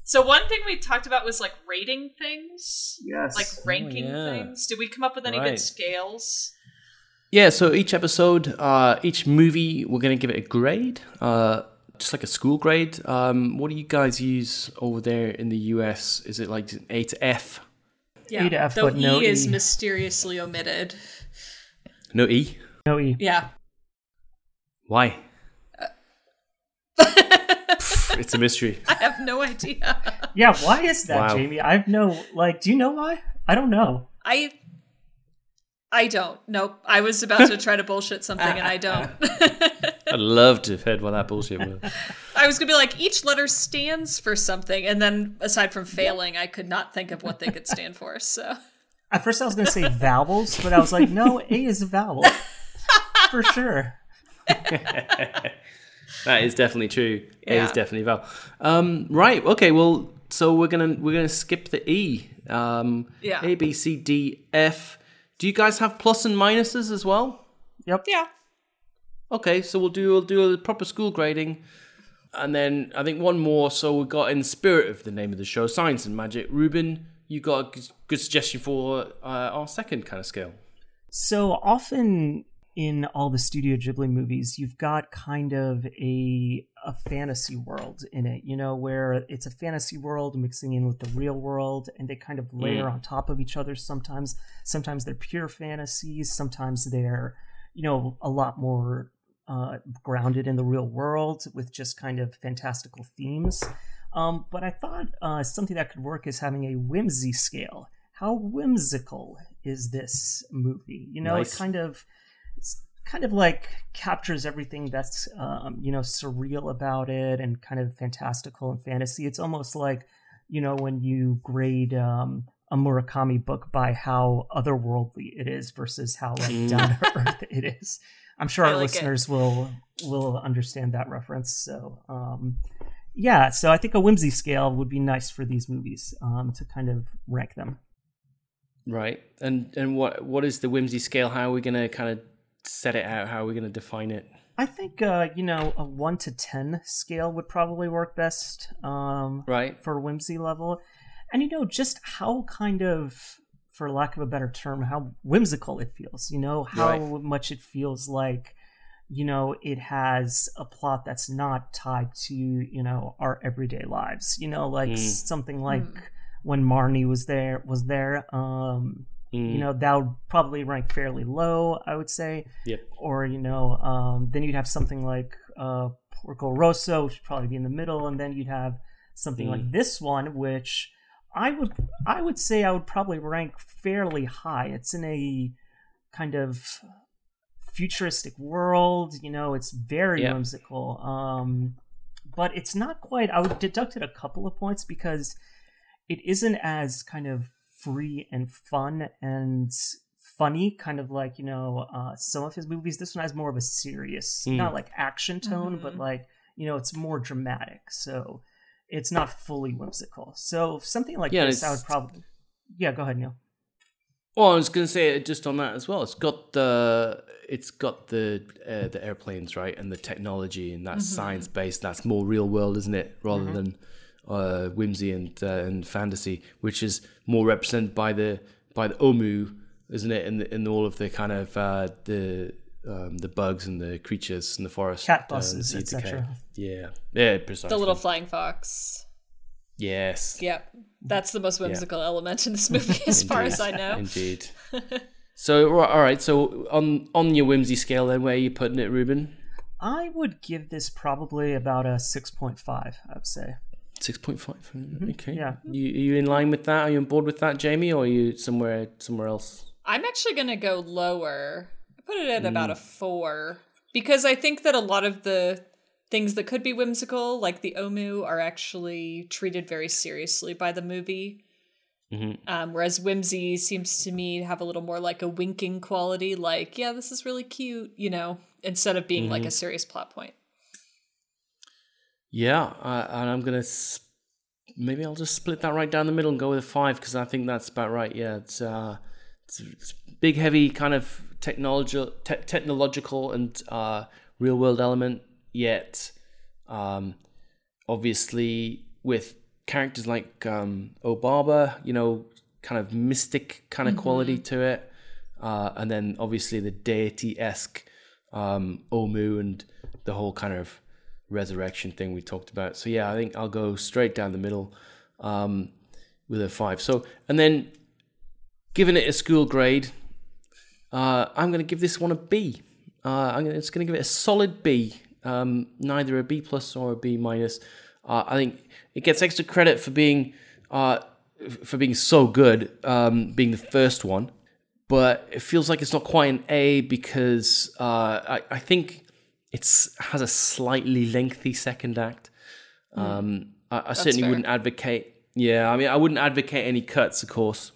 So one thing we talked about was like rating things, Yes. like ranking yeah. things. Did we come up with any Right. good scales? Yeah, so each episode, uh, each movie, we're going to give it a grade, uh, just like a school grade. Um, what do you guys use over there in the US? Is it like A to F? Yeah, A to F, though but no E is E. mysteriously omitted. No E? No E. Yeah. Why? It's a mystery. I have no idea. Yeah, why is that, Wow. Jamie? I've no like. Do you know why? I don't know. I I don't. Nope. I was about to try to bullshit something and I don't. I'd love to have heard what that bullshit was. I was gonna be like, each letter stands for something, and then aside from failing, I could not think of what they could stand for. So At first, I was going to say vowels, but I was like, no, A is a vowel for sure. That is definitely true. A Yeah. is definitely vowel. Um, right. Okay. Well, so we're gonna we're gonna skip the E. Um, Yeah. A B C D F. Do you guys have plus and minuses as well? Yep. yeah. Okay, so we'll do we'll do a proper school grading, and then I think one more. So we've got in spirit of the name of the show, science and magic. Ruben, you got a good, suggestion for uh, our second kind of scale. So often in all the Studio Ghibli movies, you've got kind of a a fantasy world in it, you know, where it's a fantasy world mixing in with the real world, and they kind of layer on top of each other. Sometimes, sometimes they're pure fantasies. Sometimes they're, you know, a lot more uh, grounded in the real world with just kind of fantastical themes. Um, but I thought uh, something that could work is having a whimsy scale. How whimsical is this movie? You know, Nice. it kind of it's kind of like captures everything that's um, you know surreal about it and kind of fantastical and fantasy. It's almost like you know when you grade um, a Murakami book by how otherworldly it is versus how like Mm. down to earth it is. I'm sure I our like it. listeners will will understand that reference. So um, yeah, so I think a whimsy scale would be nice for these movies um, to kind of rank them. Right, and and what what is the whimsy scale? How are we gonna kind of set it out? How are we going to define it? I think uh, you know a one to ten scale would probably work best. Um, right for whimsy level, and you know just how kind of, for lack of a better term, how whimsical it feels. You know how right. much it feels like, you know, it has a plot that's not tied to you know our everyday lives. You know, like mm. something like mm. when Marnie was there was there. Um, Mm. You know, that would probably rank fairly low, I would say. Yep. Or, you know, um, then you'd have something like uh, Porco Rosso, which would probably be in the middle, and then you'd have something mm. like this one, which I would I would say I would probably rank fairly high. It's in a kind of futuristic world, you know, it's very yep. whimsical. Um, but it's not quite I would deduct it a couple of points because it isn't as kind of free and fun and funny, kind of like you know uh, some of his movies. This one has more of a serious, mm. not like action tone, mm-hmm. but like you know it's more dramatic. So it's not fully whimsical. So something like yeah, this, I would probably yeah. Go ahead, Neil. Well, I was going to say just on that as well. It's got the it's got the uh, the airplanes right and the technology and that's mm-hmm. science based. That's more real world, isn't it? Rather mm-hmm. than uh, whimsy and uh, and fantasy, which is more represented by the by the ohmu, isn't it? In the, in all of the kind of uh, the um, the bugs and the creatures in the forest, cat uh, etc. Yeah, yeah, precisely. The little flying fox. Yes. Yep, that's the most whimsical yep. element in this movie, as far as I know. Indeed. so, all right. So, on on your whimsy scale, then, where are you putting it, Ruben? I would give this probably about a six point five. I'd say. Six point five. Mm-hmm. Okay. Yeah. You, are you in line with that? Are you on board with that, Jamie, or are you somewhere somewhere else? I'm actually gonna go lower. Put it at mm. about a four because I think that a lot of the things that could be whimsical, like the Ohmu, are actually treated very seriously by the movie. Mm-hmm. Um, whereas whimsy seems to me to have a little more like a winking quality, like yeah, this is really cute, you know, instead of being mm-hmm. like a serious plot point. Yeah, uh, and I'm gonna sp- maybe I'll just split that right down the middle and go with a five because I think that's about right. Yeah, it's uh, it's, it's big, heavy kind of technological, te- technological and uh, real world element. Yet, um, obviously, with characters like um, Obaba, you know, kind of mystic kind of mm-hmm. quality to it, uh, and then obviously the deity esque um, Ohmu and the whole kind of resurrection thing we talked about. So yeah, I think I'll go straight down the middle um, with a five. So and then giving it a school grade, uh, I'm going to give this one a B. Uh, I'm gonna, it's going to give it a solid B, um, neither a B plus or a B minus. Uh, I think it gets extra credit for being uh, for being so good, um, being the first one. But it feels like it's not quite an A because uh, I, I think it has a slightly lengthy second act. Mm. Um, I, I certainly fair. wouldn't advocate. Yeah, I mean, I wouldn't advocate any cuts, of course,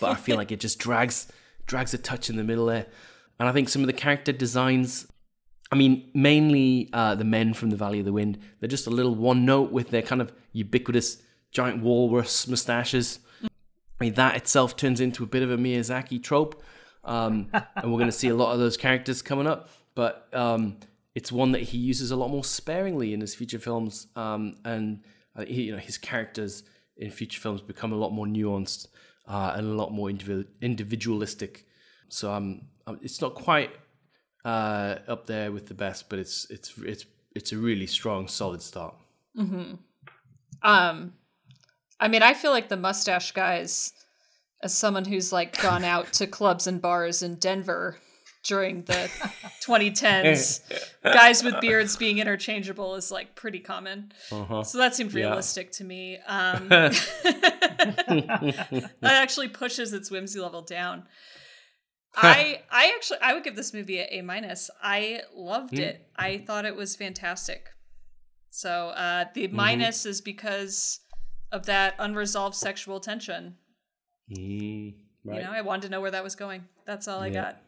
but I feel like it just drags drags a touch in the middle there. And I think some of the character designs, I mean, mainly uh, the men from the Valley of the Wind, they're just a little one note with their kind of ubiquitous giant walrus mustaches. I mean, that itself turns into a bit of a Miyazaki trope. Um, and we're going to see a lot of those characters coming up but um, it's one that he uses a lot more sparingly in his feature films, um, and uh, he, you know his characters in feature films become a lot more nuanced uh, and a lot more individu- individualistic. So um, um, it's not quite uh, up there with the best, but it's it's it's it's a really strong, solid start. Mm-hmm. Um, I mean, I feel like the mustache guys, as someone who's like gone out to clubs and bars in Denver during the 2010s. Guys with beards being interchangeable is like pretty common. Uh-huh. So that seemed realistic yeah. to me. Um, that actually pushes its whimsy level down. I I actually I would give this movie a A minus. I loved mm. it. I thought it was fantastic. So uh, the mm-hmm. minus is because of that unresolved sexual tension. Mm, right. You know, I wanted to know where that was going. That's all I got.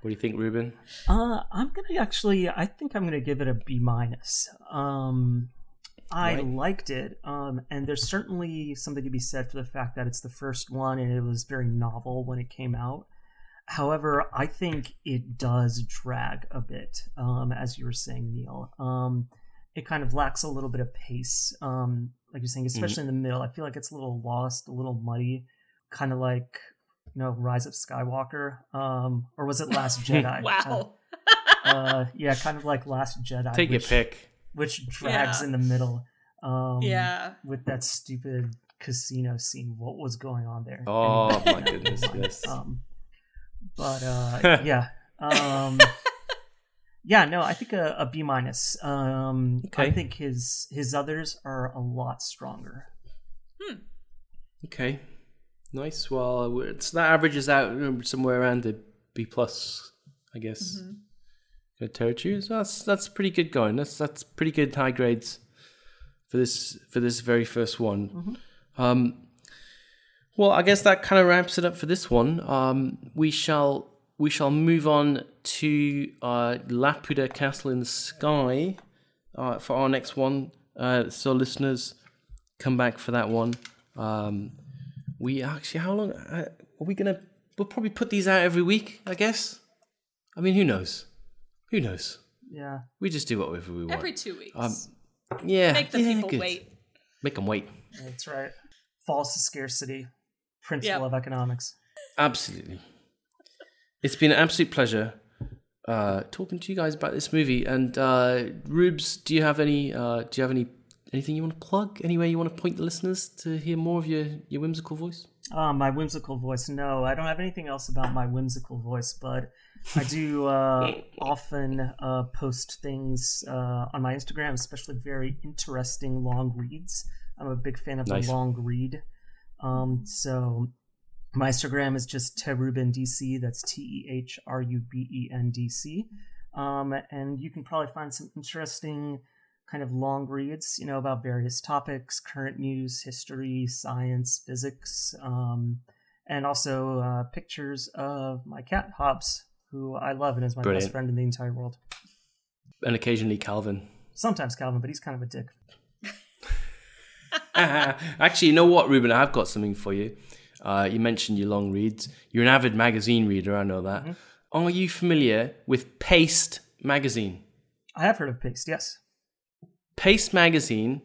What do you think, Ruben? Uh, I'm gonna actually. I think I'm gonna give it a B minus. Um, I right. liked it, um, and there's certainly something to be said for the fact that it's the first one and it was very novel when it came out. However, I think it does drag a bit, um, as you were saying, Neil. Um, it kind of lacks a little bit of pace, um, like you're saying, especially mm-hmm. in the middle. I feel like it's a little lost, a little muddy, kind of like you know Rise of Skywalker, um, or was it Last Jedi? wow. Uh, uh, yeah, kind of like Last Jedi. Take which, your pick. Which drags yeah. in the middle. Um, yeah. With that stupid casino scene. What was going on there? Oh my goodness! yes. Um, but uh, yeah, um, yeah. No, I think a, a B minus. Um, okay. I think his his others are a lot stronger. Hmm. Okay. Nice. Well, it's that averages out somewhere around the B plus, I guess. Mm-hmm. Good territory. So that's that's pretty good going. That's that's pretty good high grades for this for this very first one. Mm-hmm. Um, well, I guess that kind of wraps it up for this one. Um, we shall we shall move on to uh, Laputa Castle in the Sky uh, for our next one. Uh, so, listeners, come back for that one. Um, we actually, how long uh, are we gonna? We'll probably put these out every week, I guess. I mean, who knows? Who knows? Yeah, we just do whatever we want. Every two weeks. Um, yeah, make the yeah, people good. wait. Make them wait. That's right. False scarcity, principle yep. of economics. Absolutely. It's been an absolute pleasure uh, talking to you guys about this movie. And uh, Rubes, do you have any? Uh, do you have any? Anything you want to plug? Anywhere you want to point the listeners to hear more of your your whimsical voice? Uh, my whimsical voice. No, I don't have anything else about my whimsical voice, but I do uh, often uh, post things uh, on my Instagram, especially very interesting long reads. I'm a big fan of nice. the long read. Um, so my Instagram is just Tehruben DC. That's T E H R U B E N D C. Um, and you can probably find some interesting kind of long reads, you know, about various topics, current news, history, science, physics, um, and also uh, pictures of my cat Hobbs, who I love and is my Brilliant. best friend in the entire world. And occasionally Calvin. Sometimes Calvin, but he's kind of a dick. Actually, you know what, Ruben? I've got something for you. Uh, you mentioned your long reads. You're an avid magazine reader, I know that. Mm-hmm. Are you familiar with Paste magazine? I have heard of Paste, yes. Paste magazine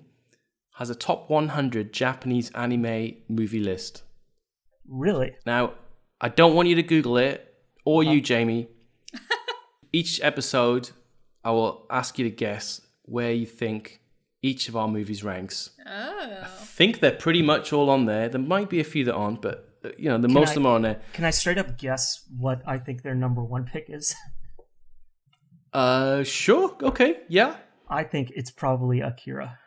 has a top 100 Japanese anime movie list. Really? Now, I don't want you to Google it, or you, Jamie. Each episode, I will ask you to guess where you think each of our movies ranks. Oh. I think they're pretty much all on there. There might be a few that aren't, but uh, you know, the can most I, of them are on there. Can I straight up guess what I think their number one pick is? Uh, sure. Okay. Yeah. I think it's probably Akira.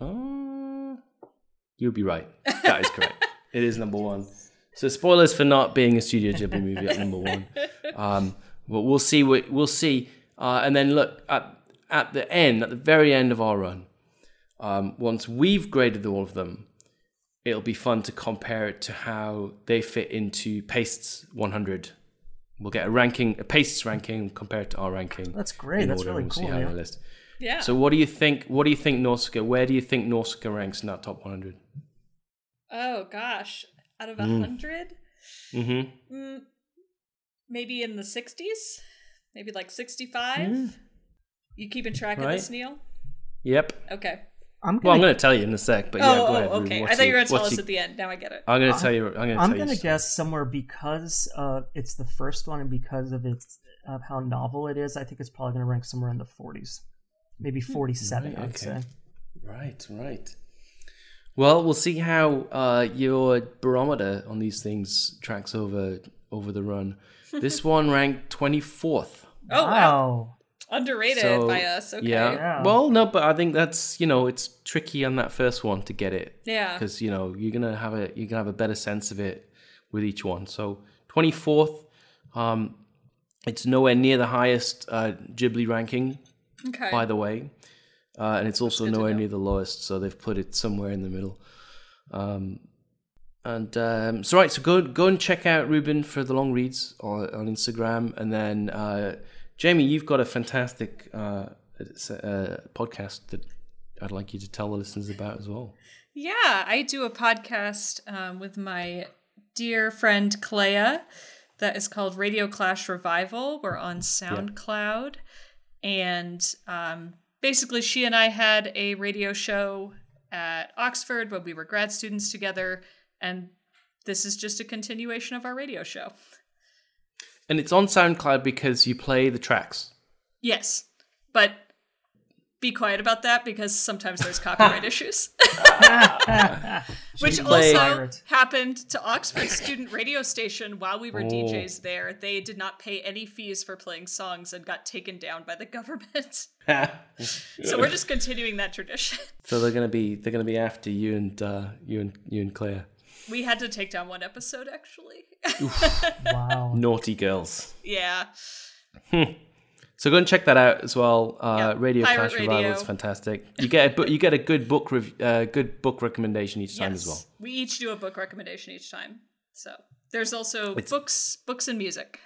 Uh, you'll be right. That is correct. it is number one. So spoilers for not being a Studio Ghibli movie at number one. Um, but we'll see. What, we'll see. Uh, and then look at at the end, at the very end of our run, um, once we've graded all of them, it'll be fun to compare it to how they fit into Paste's 100. We'll get a ranking, a Paste's ranking compared to our ranking. That's great. That's really cool. Yeah. List. yeah. So what do you think? What do you think Nausicaa? Where do you think Nausicaa ranks in that top 100? Oh gosh, out of a mm. hundred, mm-hmm. mm, maybe in the 60s, maybe like 65. Mm. You keeping track right? of this, Neil? Yep. Okay. I'm gonna... Well, I'm going to tell you in a sec, but oh, yeah, go oh, ahead. okay. I thought you were going to tell us you... at the end. Now I get it. I'm going to tell you. I'm going to. I'm going to guess somewhere because uh, it's the first one and because of its of how novel it is. I think it's probably going to rank somewhere in the 40s, maybe hmm. 47. Right, I'd okay. say. Right. Right. Well, we'll see how uh, your barometer on these things tracks over over the run. this one ranked 24th. Oh wow. wow. Underrated so, by us. Okay. Yeah. yeah. Well, no, but I think that's you know it's tricky on that first one to get it. Yeah. Because you know you're gonna have a you're gonna have a better sense of it with each one. So twenty fourth, um, it's nowhere near the highest uh, Ghibli ranking. Okay. By the way, uh, and it's also nowhere near the lowest, so they've put it somewhere in the middle. Um, and um, so right, so go go and check out Ruben for the long reads on, on Instagram, and then. Uh, Jamie, you've got a fantastic uh, uh, podcast that I'd like you to tell the listeners about as well. Yeah, I do a podcast um, with my dear friend Clea. that is called Radio Clash Revival. We're on SoundCloud. And um, basically, she and I had a radio show at Oxford when we were grad students together. And this is just a continuation of our radio show. And it's on SoundCloud because you play the tracks. Yes. But be quiet about that because sometimes there's copyright issues. Which play- also Pirate. happened to Oxford Student Radio Station while we were Oh. DJs there. They did not pay any fees for playing songs and got taken down by the government. so we're just continuing that tradition. so they're gonna be they're gonna be after you and uh, you and you and Claire. We had to take down one episode actually. Wow. Naughty girls. yeah. So go and check that out as well. Uh, Yeah, Radio Pirate Clash Revival is fantastic. You get a bu- you get a good book rev- uh, good book recommendation each time as well. We each do a book recommendation each time. So there's also It's- books books and music.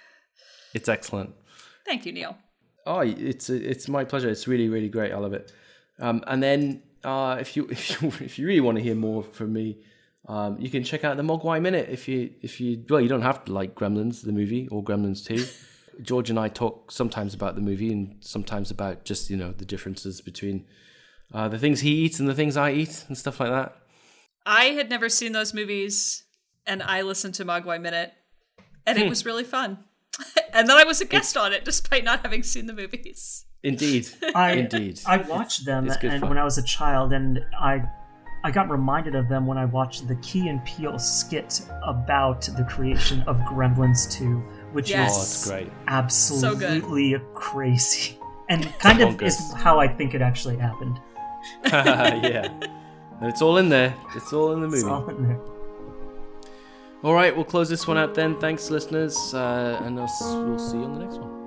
It's excellent. Thank you, Neil. Oh, it's it's my pleasure. It's really really great. I love it. Um, and then uh, if you if you if you really want to hear more from me, um, you can check out the Mogwai Minute. If you if you well, you don't have to like Gremlins the movie or Gremlins two. George and I talk sometimes about the movie and sometimes about just you know the differences between uh, the things he eats and the things I eat and stuff like that. I had never seen those movies, and I listened to Mogwai Minute, and Hmm. it was really fun. and then I was a guest on it, despite not having seen the movies. Indeed, I, indeed. I watched them It's good and fun. when I was a child, and I I got reminded of them when I watched the Key and Peele skit about the creation of Gremlins 2, which Yes. Oh, is it's great. absolutely crazy. And kind of is how I think it actually happened. yeah, and it's all in there. It's all in the It's movie. all in there. All right, we'll close this one out then. Thanks, listeners, uh, and I'll, we'll see you on the next one.